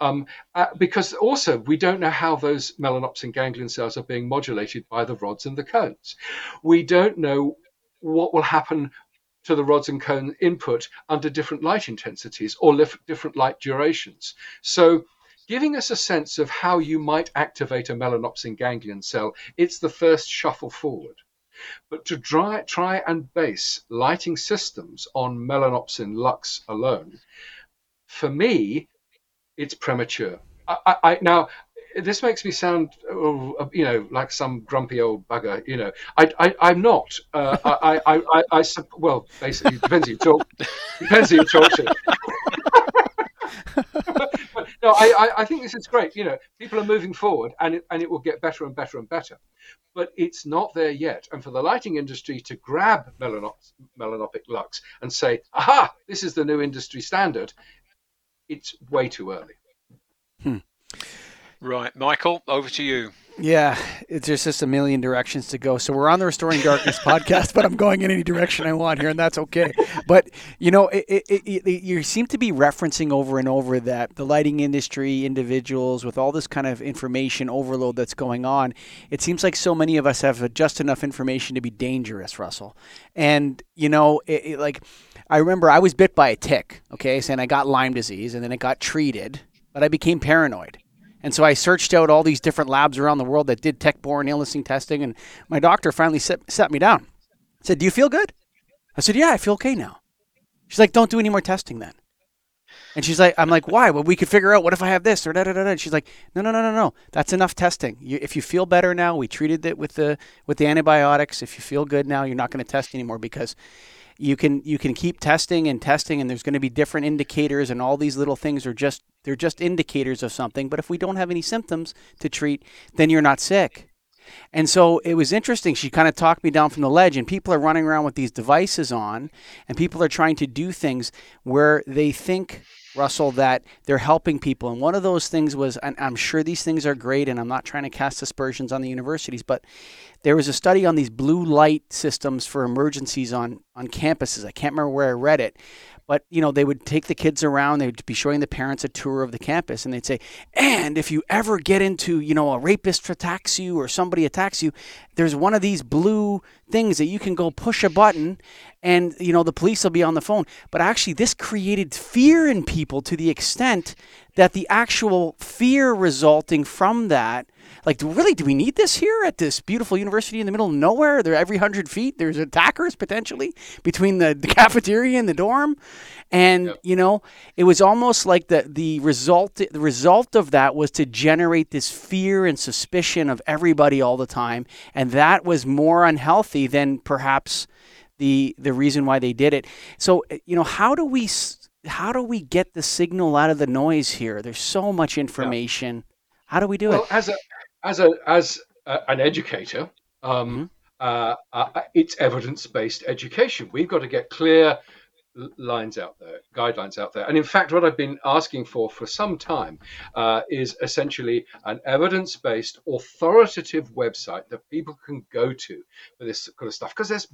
Speaker 3: um, uh, because also we don't know how those melanopsin ganglion cells are being modulated by the rods and the cones. We don't know what will happen to the rods and cone input under different light intensities or lif- different light durations. So giving us a sense of how you might activate a melanopsin ganglion cell, it's the first shuffle forward. But to try, try and base lighting systems on melanopsin lux alone, for me, it's premature. I, I, I, now, this makes me sound, oh, you know, like some grumpy old bugger. You know, I, I am not. Uh, I, I, I, I, well, basically, depends who you talk. Depends who you talk to. No, I, I think this is great. You know, people are moving forward, and it, and it will get better and better and better. But it's not there yet. And for the lighting industry to grab melanop- melanopic lux and say, "Aha, this is the new industry standard," it's way too early.
Speaker 4: Right, Michael, over to you.
Speaker 1: Yeah, it's there's just a million directions to go. So we're on the Restoring Darkness <laughs> podcast, but I'm going in any direction I want here, and that's okay. But you know, it, it, it, you seem to be referencing over and over that the lighting industry, individuals, with all this kind of information overload that's going on, it seems like so many of us have just enough information to be dangerous, Russell. And you know, like I remember I was bit by a tick, okay, saying I got Lyme disease, and then it got treated, but I became paranoid and so I searched out all these different labs around the world that did tick-borne illness testing, and my doctor finally set, set me down. Said, "Do you feel good?" I said, "Yeah, I feel okay now." She's like, "Don't do any more testing then." And she's like, "I'm like, why? Well, we could figure out what if I have this or da da da." da. And she's like, "No, no, no, no, no. That's enough testing. You, if you feel better now, we treated it with the with the antibiotics. If you feel good now, you're not going to test anymore because." you can you can keep testing and testing and there's going to be different indicators and all these little things are just they're just indicators of something but if we don't have any symptoms to treat then you're not sick and so it was interesting she kind of talked me down from the ledge and people are running around with these devices on and people are trying to do things where they think Russell, that they're helping people. And one of those things was, and I'm sure these things are great, and I'm not trying to cast aspersions on the universities, but there was a study on these blue light systems for emergencies on, on campuses. I can't remember where I read it, but you know they would take the kids around they would be showing the parents a tour of the campus and they'd say and if you ever get into you know a rapist attacks you or somebody attacks you there's one of these blue things that you can go push a button and you know the police will be on the phone but actually this created fear in people to the extent that the actual fear resulting from that like, really, do we need this here at this beautiful university in the middle of nowhere? There, every hundred feet, there's attackers potentially between the, the <laughs> cafeteria and the dorm, and yep. you know, it was almost like the the result the result of that was to generate this fear and suspicion of everybody all the time, and that was more unhealthy than perhaps the the reason why they did it. So, eh, you know, how do we how do we get the signal out of the noise here? There's so much information. Yeah. How do we do
Speaker 3: well,
Speaker 1: it?
Speaker 3: As a as a as a, an educator, um, mm-hmm. uh, uh, it's evidence based education. We've got to get clear lines out there, guidelines out there. And in fact, what I've been asking for for some time uh, is essentially an evidence based, authoritative website that people can go to for this kind of stuff. Because there's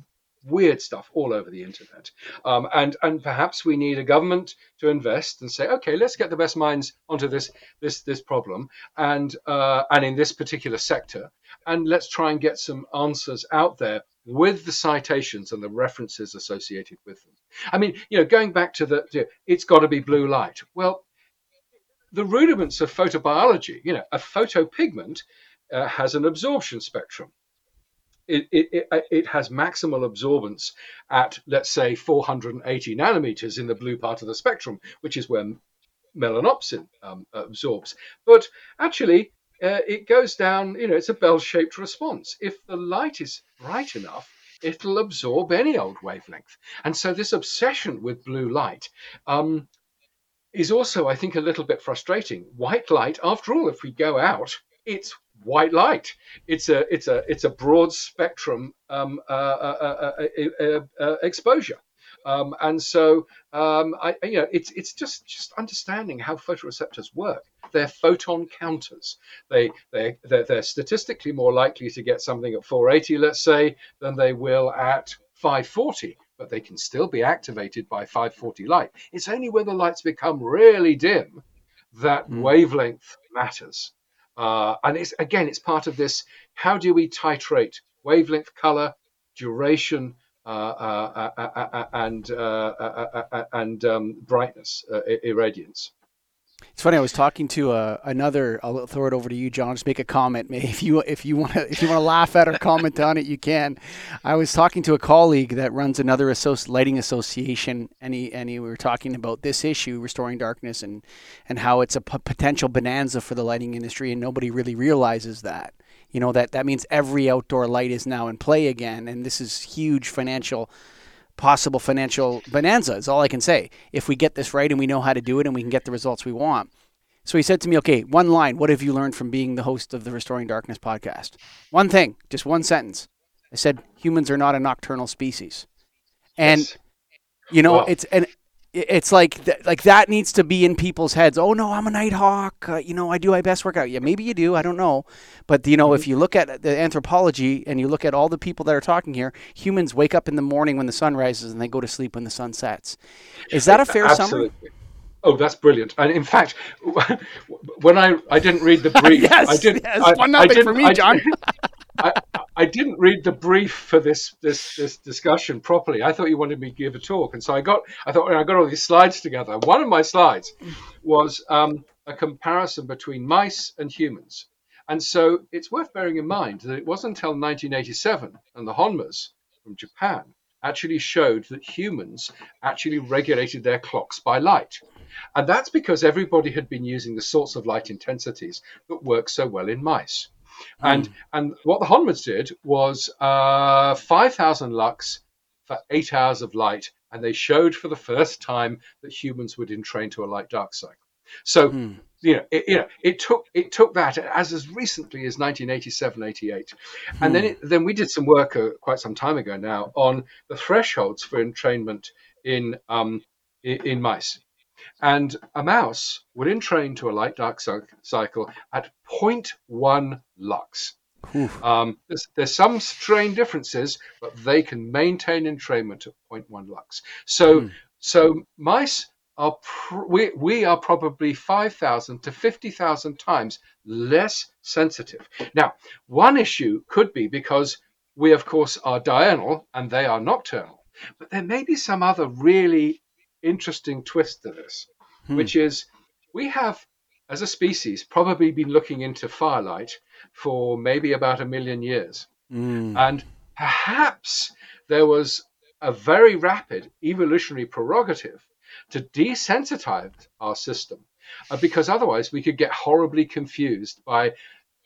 Speaker 3: weird stuff all over the internet. Um, and and perhaps we need a government to invest and say, okay, let's get the best minds onto this this this problem and uh, and in this particular sector, and let's try and get some answers out there with the citations and the references associated with them. I mean, you know, going back to the, you know, it's got to be blue light. Well, the rudiments of photobiology, you know, a photopigment uh, has an absorption spectrum it, it, it, has maximal absorbance at, let's say, 480 nanometers in the blue part of the spectrum, which is where melanopsin um, absorbs. But actually, uh, it goes down, you know, it's a bell shaped response. If the light is bright enough, it'll absorb any old wavelength. And so, this obsession with blue light um, is also, I think, a little bit frustrating. White light, after all, if we go out, it's white light. It's a it's a it's a broad spectrum um, uh, uh, uh, exposure. Um, and so, um, I, you know, it's it's just just understanding how photoreceptors work. They're photon counters. They they they're, they're, statistically more likely to get something at 480, let's say, than they will at 540. But they can still be activated by 540 light. It's only when the lights become really dim that mm. wavelength matters. Uh, and it's again, it's part of this. How do we titrate wavelength, color, duration, uh, and and brightness, irradiance?
Speaker 1: It's funny. I was talking to uh, another. I'll throw it over to you, John. Just make a comment. <laughs> If you if you want to if you want to laugh at or comment on it, you can. I was talking to a colleague that runs another associ- lighting association, and he, we were talking about this issue, restoring darkness, and and how it's a p- potential bonanza for the lighting industry, and nobody really realizes that. You know that that means every outdoor light is now in play again, and this is huge financial possible financial bonanza is all I can say. If we get this right and we know how to do it and we can get the results we want. So he said to me, okay, one line, what have you learned from being the host of the Restoring Darkness podcast? One thing, just one sentence. I said, humans are not a nocturnal species. And, yes. you know, it's, and it's like th- like that needs to be in people's heads. Oh no, I'm a nighthawk. Uh, you know, I do my best workout. Yeah, maybe you do. I don't know, but you know, mm-hmm. if you look at the anthropology and you look at all the people that are talking here, humans wake up in the morning when the sun rises and they go to sleep when the sun sets. Is that a fair
Speaker 3: Absolutely.
Speaker 1: summary?
Speaker 3: Oh, that's brilliant! And in fact, <laughs> when I I didn't read the brief, <laughs>
Speaker 1: yes,
Speaker 3: I didn't.
Speaker 1: Yes, I, one nothing for me, John.
Speaker 3: I, I didn't read the brief for this this this discussion properly. I thought you wanted me to give a talk, and so I got I thought I got all these slides together. One of my slides was um, a comparison between mice and humans, and so it's worth bearing in mind that it wasn't until 1987 and the Honmas from Japan actually showed that humans actually regulated their clocks by light. And that's because everybody had been using the sorts of light intensities that work so well in mice. And mm. and what the Honmas did was uh, 5,000 lux for eight hours of light, and they showed for the first time that humans would entrain to a light dark cycle. So mm. you know, it, you know, it took it took that as as recently as 1987, 88, and then hmm. it, then we did some work uh, quite some time ago now on the thresholds for entrainment in um, in, in mice. And a mouse would entrain to a light dark cycle at 0.1 lux. Um, there's, there's, some strain differences, but they can maintain entrainment at 0.1 lux. So, mm. so mice are pr- we, we are probably 5,000 to 50,000 times less sensitive. Now, one issue could be because we, of course, are diurnal and they are nocturnal, but there may be some other really interesting twist to this, hmm. which is we have, as a species, probably been looking into firelight for maybe about a million years. Mm. And perhaps there was a very rapid evolutionary prerogative to desensitize our system, uh, because otherwise we could get horribly confused by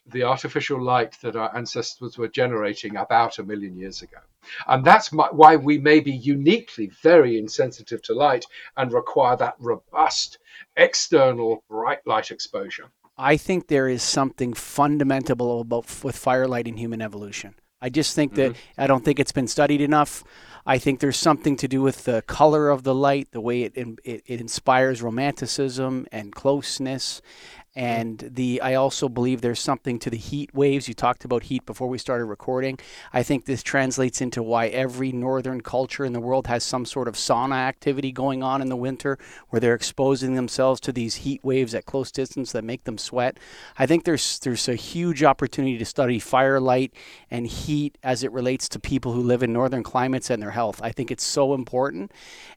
Speaker 3: the artificial light that our ancestors were generating about a million years ago. And that's my, why we may be uniquely very insensitive to light and require that robust external bright light exposure.
Speaker 1: I think there is something fundamental about with firelight in human evolution. I just think that mm-hmm. I don't think it's been studied enough. I think there's something to do with the color of the light, the way it it, it inspires romanticism and closeness, and the I also believe there's something to the heat waves. You talked about heat before we started recording. I think this translates into why every northern culture in the world has some sort of sauna activity going on in the winter where they're exposing themselves to these heat waves at close distance that make them sweat. I think there's there's a huge opportunity to study firelight and heat as it relates to people who live in northern climates and their health. I think it's so important.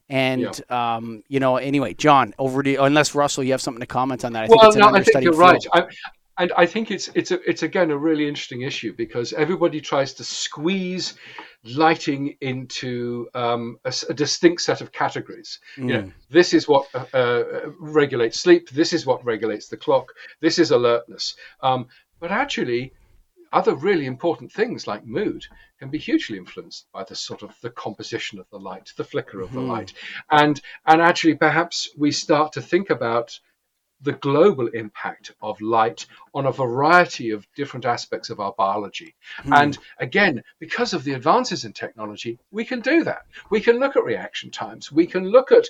Speaker 1: And yeah. um, you know, anyway, John, over to you, unless Russell, you have something to comment on that. I
Speaker 3: well, think it's no, You're right. I, and I think it's it's a, it's again a really interesting issue because everybody tries to squeeze lighting into um, a, a, distinct set of categories. Mm. You know, mm. this is what uh, uh, regulates sleep. This is what regulates the clock. This is alertness. Um, but actually, other really important things like mood can be hugely influenced by the sort of the composition of the light, the flicker of mm-hmm. the light, and and actually perhaps we start to think about the global impact of light on a variety of different aspects of our biology. Mm. And again, because of the advances in technology, we can do that. We can look at reaction times. We can look at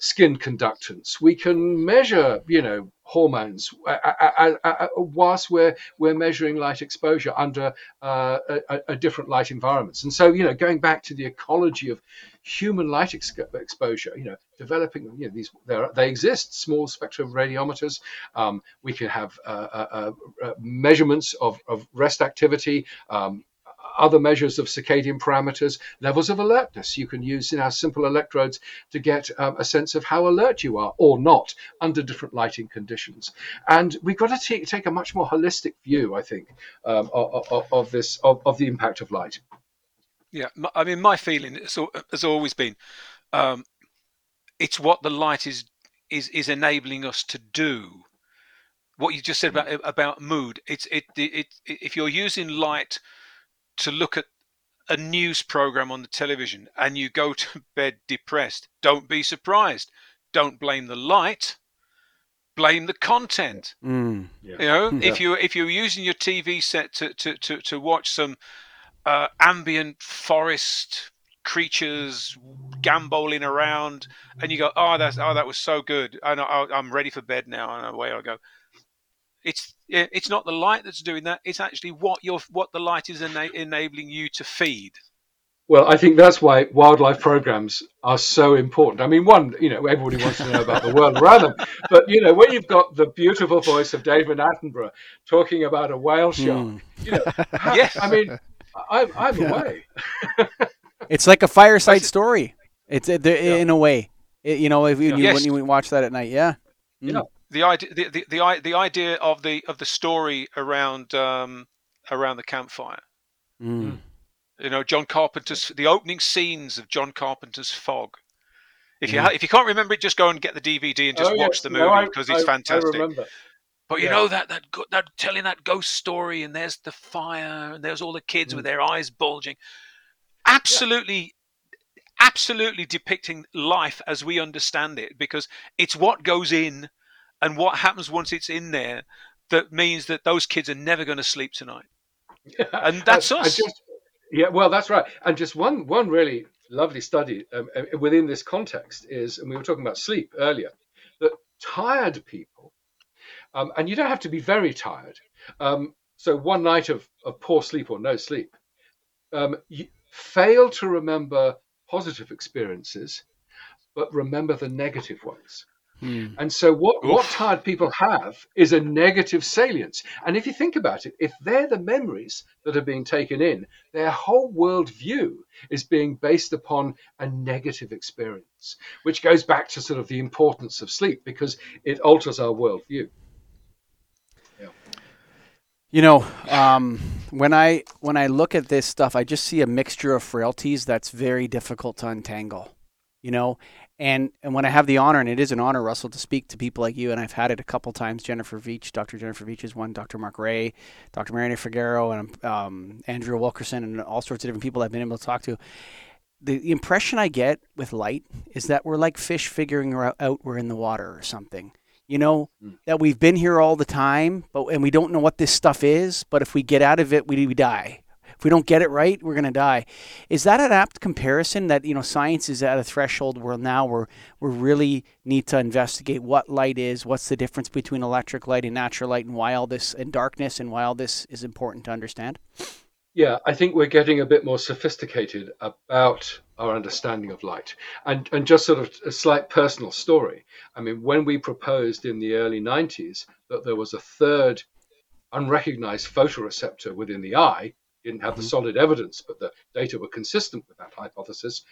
Speaker 3: skin conductance. We can measure, you know, hormones uh, uh, whilst we're we're measuring light exposure under uh, a, a, different light environments. And so, you know, going back to the ecology of human light ex- exposure, you know, developing, you know, these they exist, small spectrum radiometers. Um, we can have uh, uh, measurements of, of rest activity. Um, other measures of circadian parameters, levels of alertness. You can use in our simple electrodes to get um, a sense of how alert you are or not under different lighting conditions. And we've got to take, take a much more holistic view, I think, um, of, of, of, this of, of the impact of light.
Speaker 4: Yeah, I mean, my feeling has always been um, it's what the light is is is enabling us to do. What you just said about mm. about mood, it's it, it, it if you're using light to look at a news program on the television and you go to <laughs> bed depressed, don't be surprised. Don't blame the light. Blame the content.
Speaker 1: Mm.
Speaker 4: Yeah. You know, yeah. <laughs> if you if you're using your TV set to to to, to watch some uh, ambient forest creatures gamboling around, and you go, "Oh, that's oh, that was so good. I, I'm ready for bed now," and away I go. It's it's not the light that's doing that. It's actually what your what the light is ena- enabling you to feed.
Speaker 3: Well, I think that's why wildlife programs are so important. I mean, one, you know, everybody wants to know about the world around them, but you know, when you've got the beautiful voice of David Attenborough talking about a whale shark, mm. you know, yes, I mean, I'm, I'm away. <laughs>
Speaker 1: it's like a fireside story. It's uh, yeah. in a way, it, you know, if you, yes. when you watch that at night, yeah.
Speaker 3: Mm. Yeah.
Speaker 4: The idea, the, the, the, the idea of the of the story around um, around the campfire.
Speaker 1: Mm.
Speaker 4: You know, John Carpenter's the opening scenes of John Carpenter's Fog. If you mm. ha- if you can't remember it, just go and get the DVD and just oh, watch yes. the movie because no, it's fantastic. But you yeah. know that that that telling that ghost story, and there's the fire, and there's all the kids mm. with their eyes bulging. Absolutely, yeah. absolutely depicting life as we understand it, because it's what goes in and what happens once it's in there that means that those kids are never going to sleep tonight. Yeah. <laughs> And that's I, us. I just,
Speaker 3: yeah, well, that's right. And just one one really lovely study um, uh, within this context is, and we were talking about sleep earlier, that tired people um, and you don't have to be very tired. Um, so one night of, of poor sleep or no sleep, um, you fail to remember positive experiences, but remember the negative ones. Hmm. And so, what, what tired people have is a negative salience. And if you think about it, if they're the memories that are being taken in, their whole worldview is being based upon a negative experience, which goes back to sort of the importance of sleep because it alters our worldview. Yeah.
Speaker 1: You know, um, when I when I look at this stuff, I just see a mixture of frailties that's very difficult to untangle. You know, and and when I have the honor, and it is an honor, Russell, to speak to people like you, and I've had it a couple times. Jennifer Veitch, Dr. Jennifer Veitch is one, Dr. Mark Rea, Dr. Mariana Figueiro, and um, Andrea Wilkerson, and all sorts of different people I've been able to talk to. The impression I get with light is that we're like fish figuring out we're in the water or something you know mm. that we've been here all the time but and we don't know what this stuff is but if we get out of it we, we die if we don't get it right we're going to die is that an apt comparison that you know science is at a threshold where now we're we really need to investigate what light is what's the difference between electric light and natural light and why all this and darkness and why all this is important to understand
Speaker 3: yeah, I think we're getting a bit more sophisticated about our understanding of light. And, and just sort of a slight personal story. I mean, when we proposed in the early 90s that there was a third unrecognized photoreceptor within the eye, didn't have the mm-hmm. solid evidence, but the data were consistent with that hypothesis,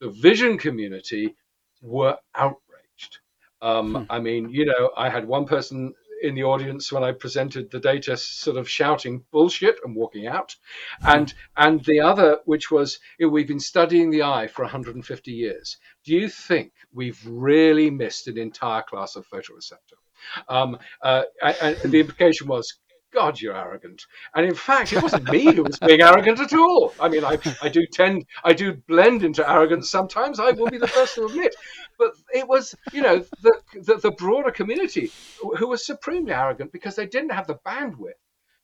Speaker 3: the vision community were outraged. Um, hmm. I mean, you know, I had one person in the audience when I presented the data, sort of shouting bullshit and walking out, and and the other, which was we've been studying the eye for 150 years. Do you think we've really missed an entire class of photoreceptor? Um, uh, and the implication was God, you're arrogant. And in fact, it wasn't me who was being arrogant at all. I mean, I, I do tend, I do blend into arrogance sometimes. I will be the first to admit. But it was, you know, the, the, the broader community who was supremely arrogant because they didn't have the bandwidth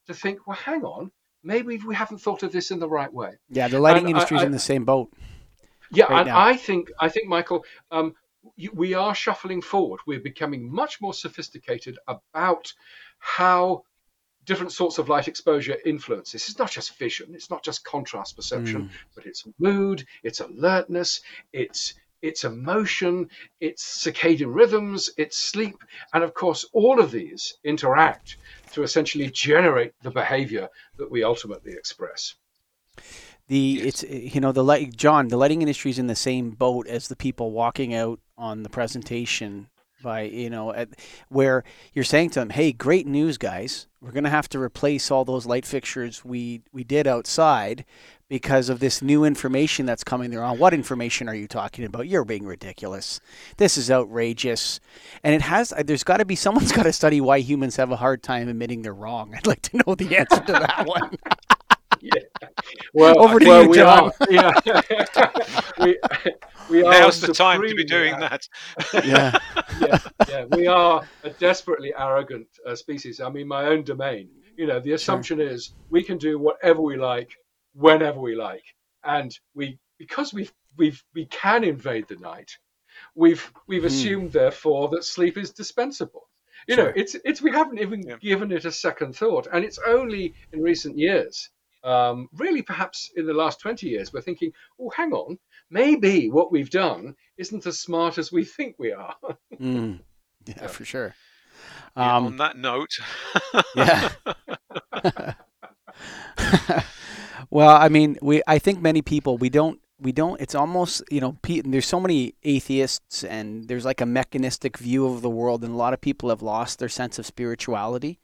Speaker 3: to think, well, hang on, maybe we haven't thought of this in the right way.
Speaker 1: Yeah, the lighting industry is in the same boat.
Speaker 3: Yeah, right and now. I think, I think, Michael, um, we are shuffling forward. We're becoming much more sophisticated about how different sorts of light exposure influences. It's not just vision, it's not just contrast perception, mm. but it's mood, it's alertness, it's it's emotion, it's circadian rhythms, it's sleep, and of course all of these interact to essentially generate the behavior that we ultimately express.
Speaker 1: The
Speaker 4: Yes.
Speaker 1: it's you know the light John the lighting industry is in the same boat as the people walking out on the presentation by you know at, where you're saying to them hey great news guys. We're going to have to replace all those light fixtures we we did outside because of this new information that's coming there. On what information are you talking about? You're being ridiculous. This is outrageous. And it has uh, there's got to be someone's got to study why humans have a hard time admitting they're wrong. I'd like to know the answer to that one <laughs>
Speaker 3: Well, <laughs>
Speaker 1: Over to
Speaker 3: well,
Speaker 1: you,
Speaker 3: we
Speaker 1: John.
Speaker 3: Are, <laughs> yeah, we, we are
Speaker 4: Now's the time to be doing
Speaker 3: ar-
Speaker 4: that.
Speaker 1: yeah <laughs>
Speaker 3: yeah, yeah, we are a desperately arrogant uh, species. I mean, my own domain. You know, the assumption is we can do whatever we like, whenever we like, and we because we've we've we can invade the night. We've we've
Speaker 1: Hmm.
Speaker 3: assumed therefore that sleep is dispensable. You know,
Speaker 1: Sure.
Speaker 3: it's it's we haven't even
Speaker 4: Yeah.
Speaker 3: given it a second thought, and it's only in recent years, um, really perhaps in the last twenty years, we're thinking, oh, hang on, maybe what we've done isn't as smart as we think we are. <laughs>
Speaker 1: Mm. Yeah,
Speaker 3: Yeah.
Speaker 1: for sure.
Speaker 4: Yeah,
Speaker 1: Um,
Speaker 4: on that note, <laughs>
Speaker 1: yeah. <laughs> well, I mean, we. I think many people we don't. We don't. It's almost you know. There's so many atheists, and there's like a mechanistic view of the world, and a lot of people have lost their sense of spirituality.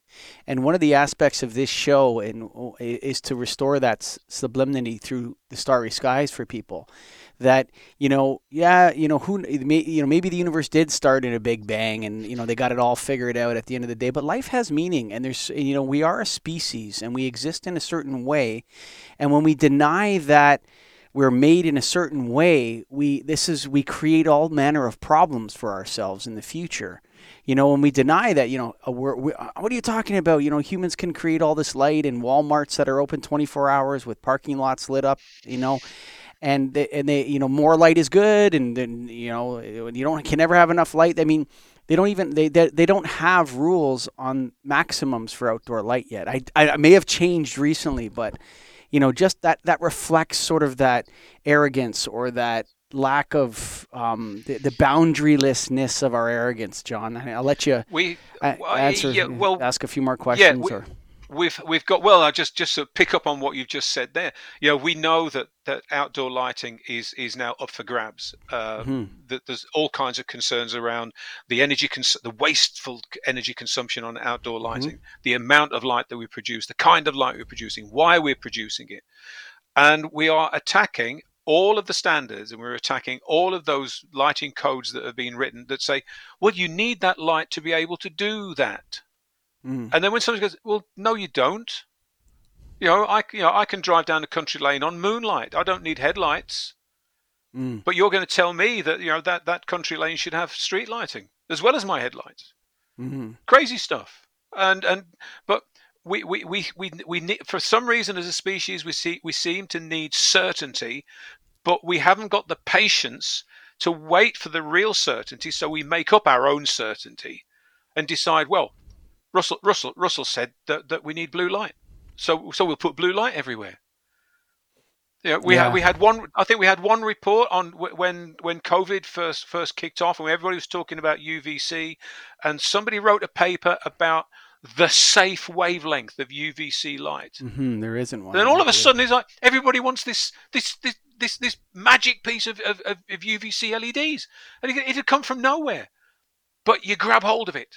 Speaker 1: And one of the aspects of this show and oh, is to restore that sublimity through the starry skies for people. That you know, yeah, you know, who, you know, maybe the universe did start in a big bang, and you know, they got it all figured out at the end of the day. But life has meaning, and there's, you know, we are a species, and we exist in a certain way, and when we deny that we're made in a certain way, we this is we create all manner of problems for ourselves in the future. You know, when we deny that, you know, uh, we're, we uh, what are you talking about? You know, humans can create all this light in WalMarts that are open 24 hours with parking lots lit up. You know, and they, and they, you know, more light is good, and then you know, you don't can never have enough light. I mean, they don't even they they, they don't have rules on maximums for outdoor light yet. I I may have changed recently, but you know, just that that reflects sort of that arrogance or that lack of um, the, the boundarylessness of our arrogance, John. I'll let you
Speaker 4: we
Speaker 1: uh, answer,
Speaker 4: yeah, well,
Speaker 1: ask a few more questions.
Speaker 4: we-
Speaker 1: or
Speaker 4: we've we've got well. I just just to pick up on what you've just said there. You know, we know that that outdoor lighting is is now up for grabs. Uh,
Speaker 1: Mhm.
Speaker 4: that there's all kinds of concerns around the energy, cons- the wasteful energy consumption on outdoor lighting, the amount of light that we produce, the kind of light we're producing, why we're producing it, and we are attacking all of the standards and we're attacking all of those lighting codes that have been written that say, well, you need that light to be able to do that.
Speaker 1: Mm.
Speaker 4: And then when somebody goes, well, no, you don't. You know, I you know I can drive down a country lane on moonlight. I don't need headlights.
Speaker 1: Mm.
Speaker 4: But you're going to tell me that you know that that country lane should have street lighting as well as my headlights.
Speaker 1: Mhm.
Speaker 4: Crazy stuff. And and but we we we we, we need, for some reason as a species we see we seem to need certainty, but we haven't got the patience to wait for the real certainty. So we make up our own certainty and decide, well, Russell Russell Russell said that, that we need blue light, so so we'll put blue light everywhere. Yeah, we
Speaker 1: Yeah.
Speaker 4: had we had one. I think we had one report on wh- when when COVID first first kicked off, and everybody was talking about UVC, and somebody wrote a paper about the safe wavelength of UVC light.
Speaker 1: Mhm. There isn't one.
Speaker 4: Then all of a sudden, it's like everybody wants this this this this, this magic piece of, of, of of UVC LEDs, and it, it had come from nowhere, but you grab hold of it,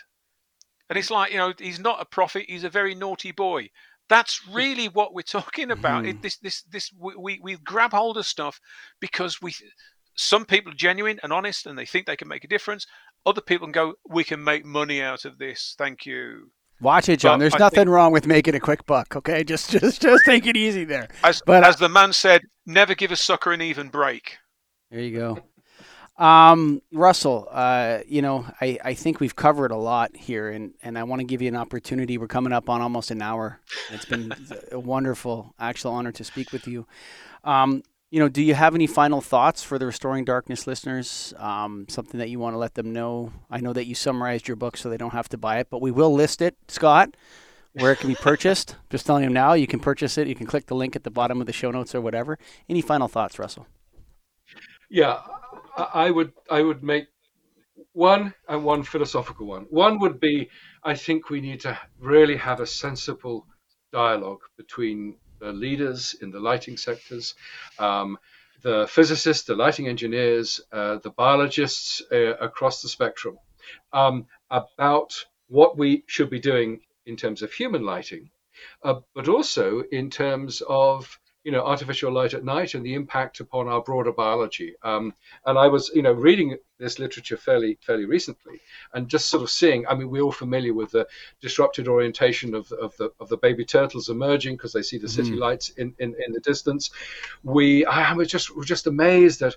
Speaker 4: and it's like you know he's not a prophet; he's a very naughty boy. That's really what we're talking about.
Speaker 1: Mhm.
Speaker 4: It, this this this we, we grab hold of stuff because we some people are genuine and honest, and they think they can make a difference. Other people can go, we can make money out of this. Thank you.
Speaker 1: Watch it, John.
Speaker 4: Well,
Speaker 1: There's
Speaker 4: I
Speaker 1: nothing
Speaker 4: think-
Speaker 1: wrong with making a quick buck. Okay, <laughs> just just just take it easy there.
Speaker 4: As
Speaker 1: But-
Speaker 4: as the man said, never give a sucker an even break.
Speaker 1: There you go. Um, Russell, uh, you know, I, I think we've covered a lot here, and, and I want to give you an opportunity. We're coming up on almost an hour. It's been <laughs> a wonderful, actual honor to speak with you. Um, you know, do you have any final thoughts for the Restoring Darkness listeners? Um, something that you want to let them know? I know that you summarized your book so they don't have to buy it, but we will list it, Scott, where it can be purchased. <laughs> Just telling them now, you can purchase it. You can click the link at the bottom of the show notes or whatever. Any final thoughts, Russell?
Speaker 3: Yeah, I would I would make one and one philosophical one. One would be I think we need to really have a sensible dialogue between the leaders in the lighting sectors, um, the physicists, the lighting engineers, uh, the biologists uh, across the spectrum um, about what we should be doing in terms of human lighting, uh, but also in terms of you know artificial light at night and the impact upon our broader biology. Um, and I was you know reading this literature fairly fairly recently and just sort of seeing. I mean, we're all familiar with the disrupted orientation of, of the of the baby turtles emerging because they see the city mm. lights in, in, in the distance. We I was just just amazed that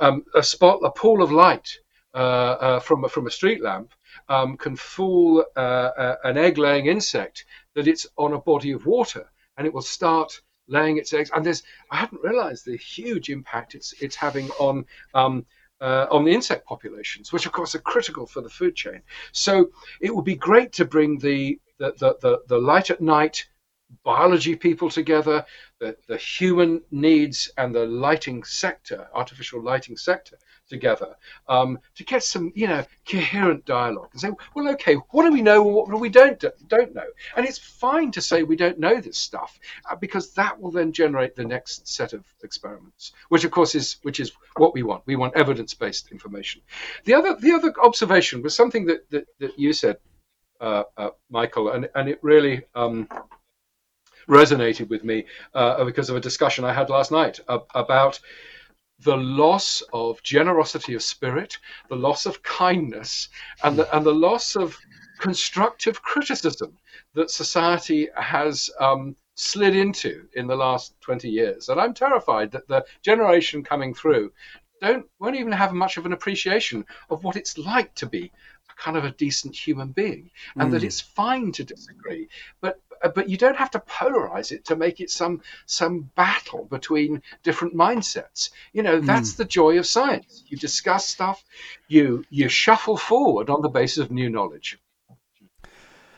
Speaker 3: um, a spot a pool of light uh, uh, from from a street lamp um, can fool uh, uh, an egg laying insect that it's on a body of water and it will start laying its eggs. And there's I hadn't realised the huge impact it's it's having on um, uh, on the insect populations, which of course are critical for the food chain. So it would be great to bring the the, the, the, the light at night biology people together, the, the human needs and the lighting sector, artificial lighting sector together, um, to get some, you know, coherent dialogue and say, well, okay, what do we know and what do we don't don't know? And it's fine to say we don't know this stuff uh, because that will then generate the next set of experiments, which of course is which is what we want. We want evidence-based information. The other the other observation was something that that, that you said, uh, uh, Michael, and and it really. Um, resonated with me uh, because of a discussion I had last night about the loss of generosity of spirit, the loss of kindness, and the, and the loss of constructive criticism that society has um, slid into in the last 20 years. And I'm terrified that the generation coming through don't won't even have much of an appreciation of what it's like to be a kind of a decent human being and mm. that it's fine to disagree but but you don't have to polarize it to make it some some battle between different mindsets. You know that's mm. the joy of science. You discuss stuff you you shuffle forward on the basis of new knowledge.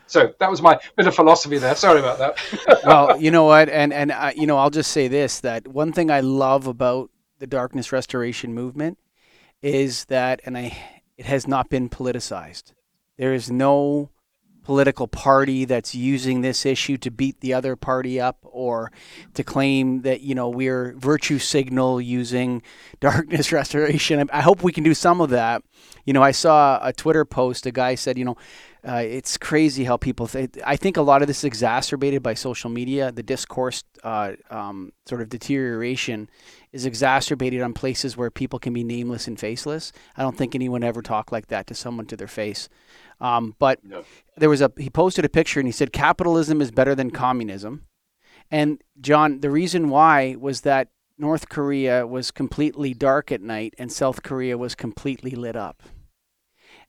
Speaker 3: So that was my bit of philosophy there. Sorry about that. <laughs>
Speaker 1: Well you know what? And and uh, you know i'll just say this that one thing i love about the darkness restoration movement is that and i it has not been politicized. There is no political party that's using this issue to beat the other party up or to claim that you know we're virtue signal using <laughs> darkness restoration i hope we can do some of that you know i saw a twitter post a guy said you know uh, it's crazy how people think. I think a lot of this is exacerbated by social media. The discourse, uh, um, sort of deterioration, is exacerbated on places where people can be nameless and faceless. I don't think anyone ever talked like that to someone to their face. Um, but no. there was a he posted a picture and he said capitalism is better than communism. And John, the reason why was that North Korea was completely dark at night and South Korea was completely lit up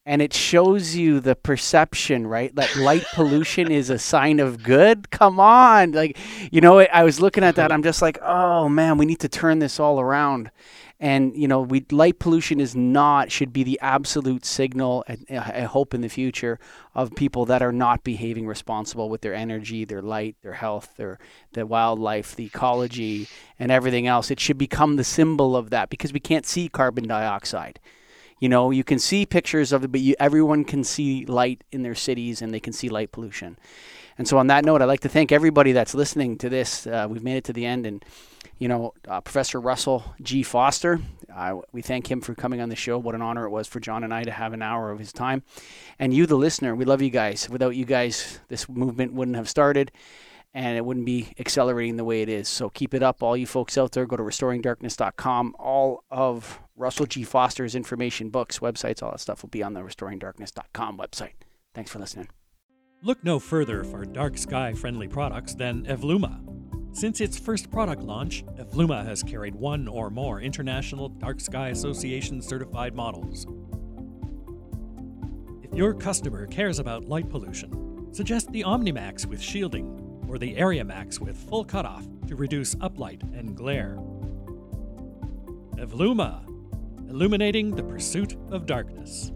Speaker 1: and it shows you the perception, right? That light <laughs> pollution is a sign of good. Come on, like you know, I was looking at that. I'm just like, oh man, we need to turn this all around. And you know, we light pollution is not should be the absolute signal. And I hope in the future of people that are not behaving responsible with their energy, their light, their health, their the wildlife, the ecology, and everything else. It should become the symbol of that because we can't see carbon dioxide. You know, you can see pictures of it, but you, everyone can see light in their cities and they can see light pollution. And so, on that note, I'd like to thank everybody that's listening to this. Uh, we've made it to the end, and you know, uh, Professor Russell G. Foster, uh, we thank him for coming on the show. What an honor it was for John and I to have an hour of his time. And you, the listener, we love you guys. Without you guys, this movement wouldn't have started and it wouldn't be accelerating the way it is. So keep it up, all you folks out there. Go to restoringdarkness.com. All of Russell G. Foster's information, books, websites, all that stuff will be on the restoringdarkness.com website. Thanks for listening.
Speaker 2: Look no further for dark sky friendly products than Evluma. Since its first product launch, Evluma has carried one or more International Dark Sky Association certified models. If your customer cares about light pollution, suggest the OmniMax with shielding or the Area Max with full cutoff to reduce uplight and glare. Evluma, illuminating the pursuit of darkness.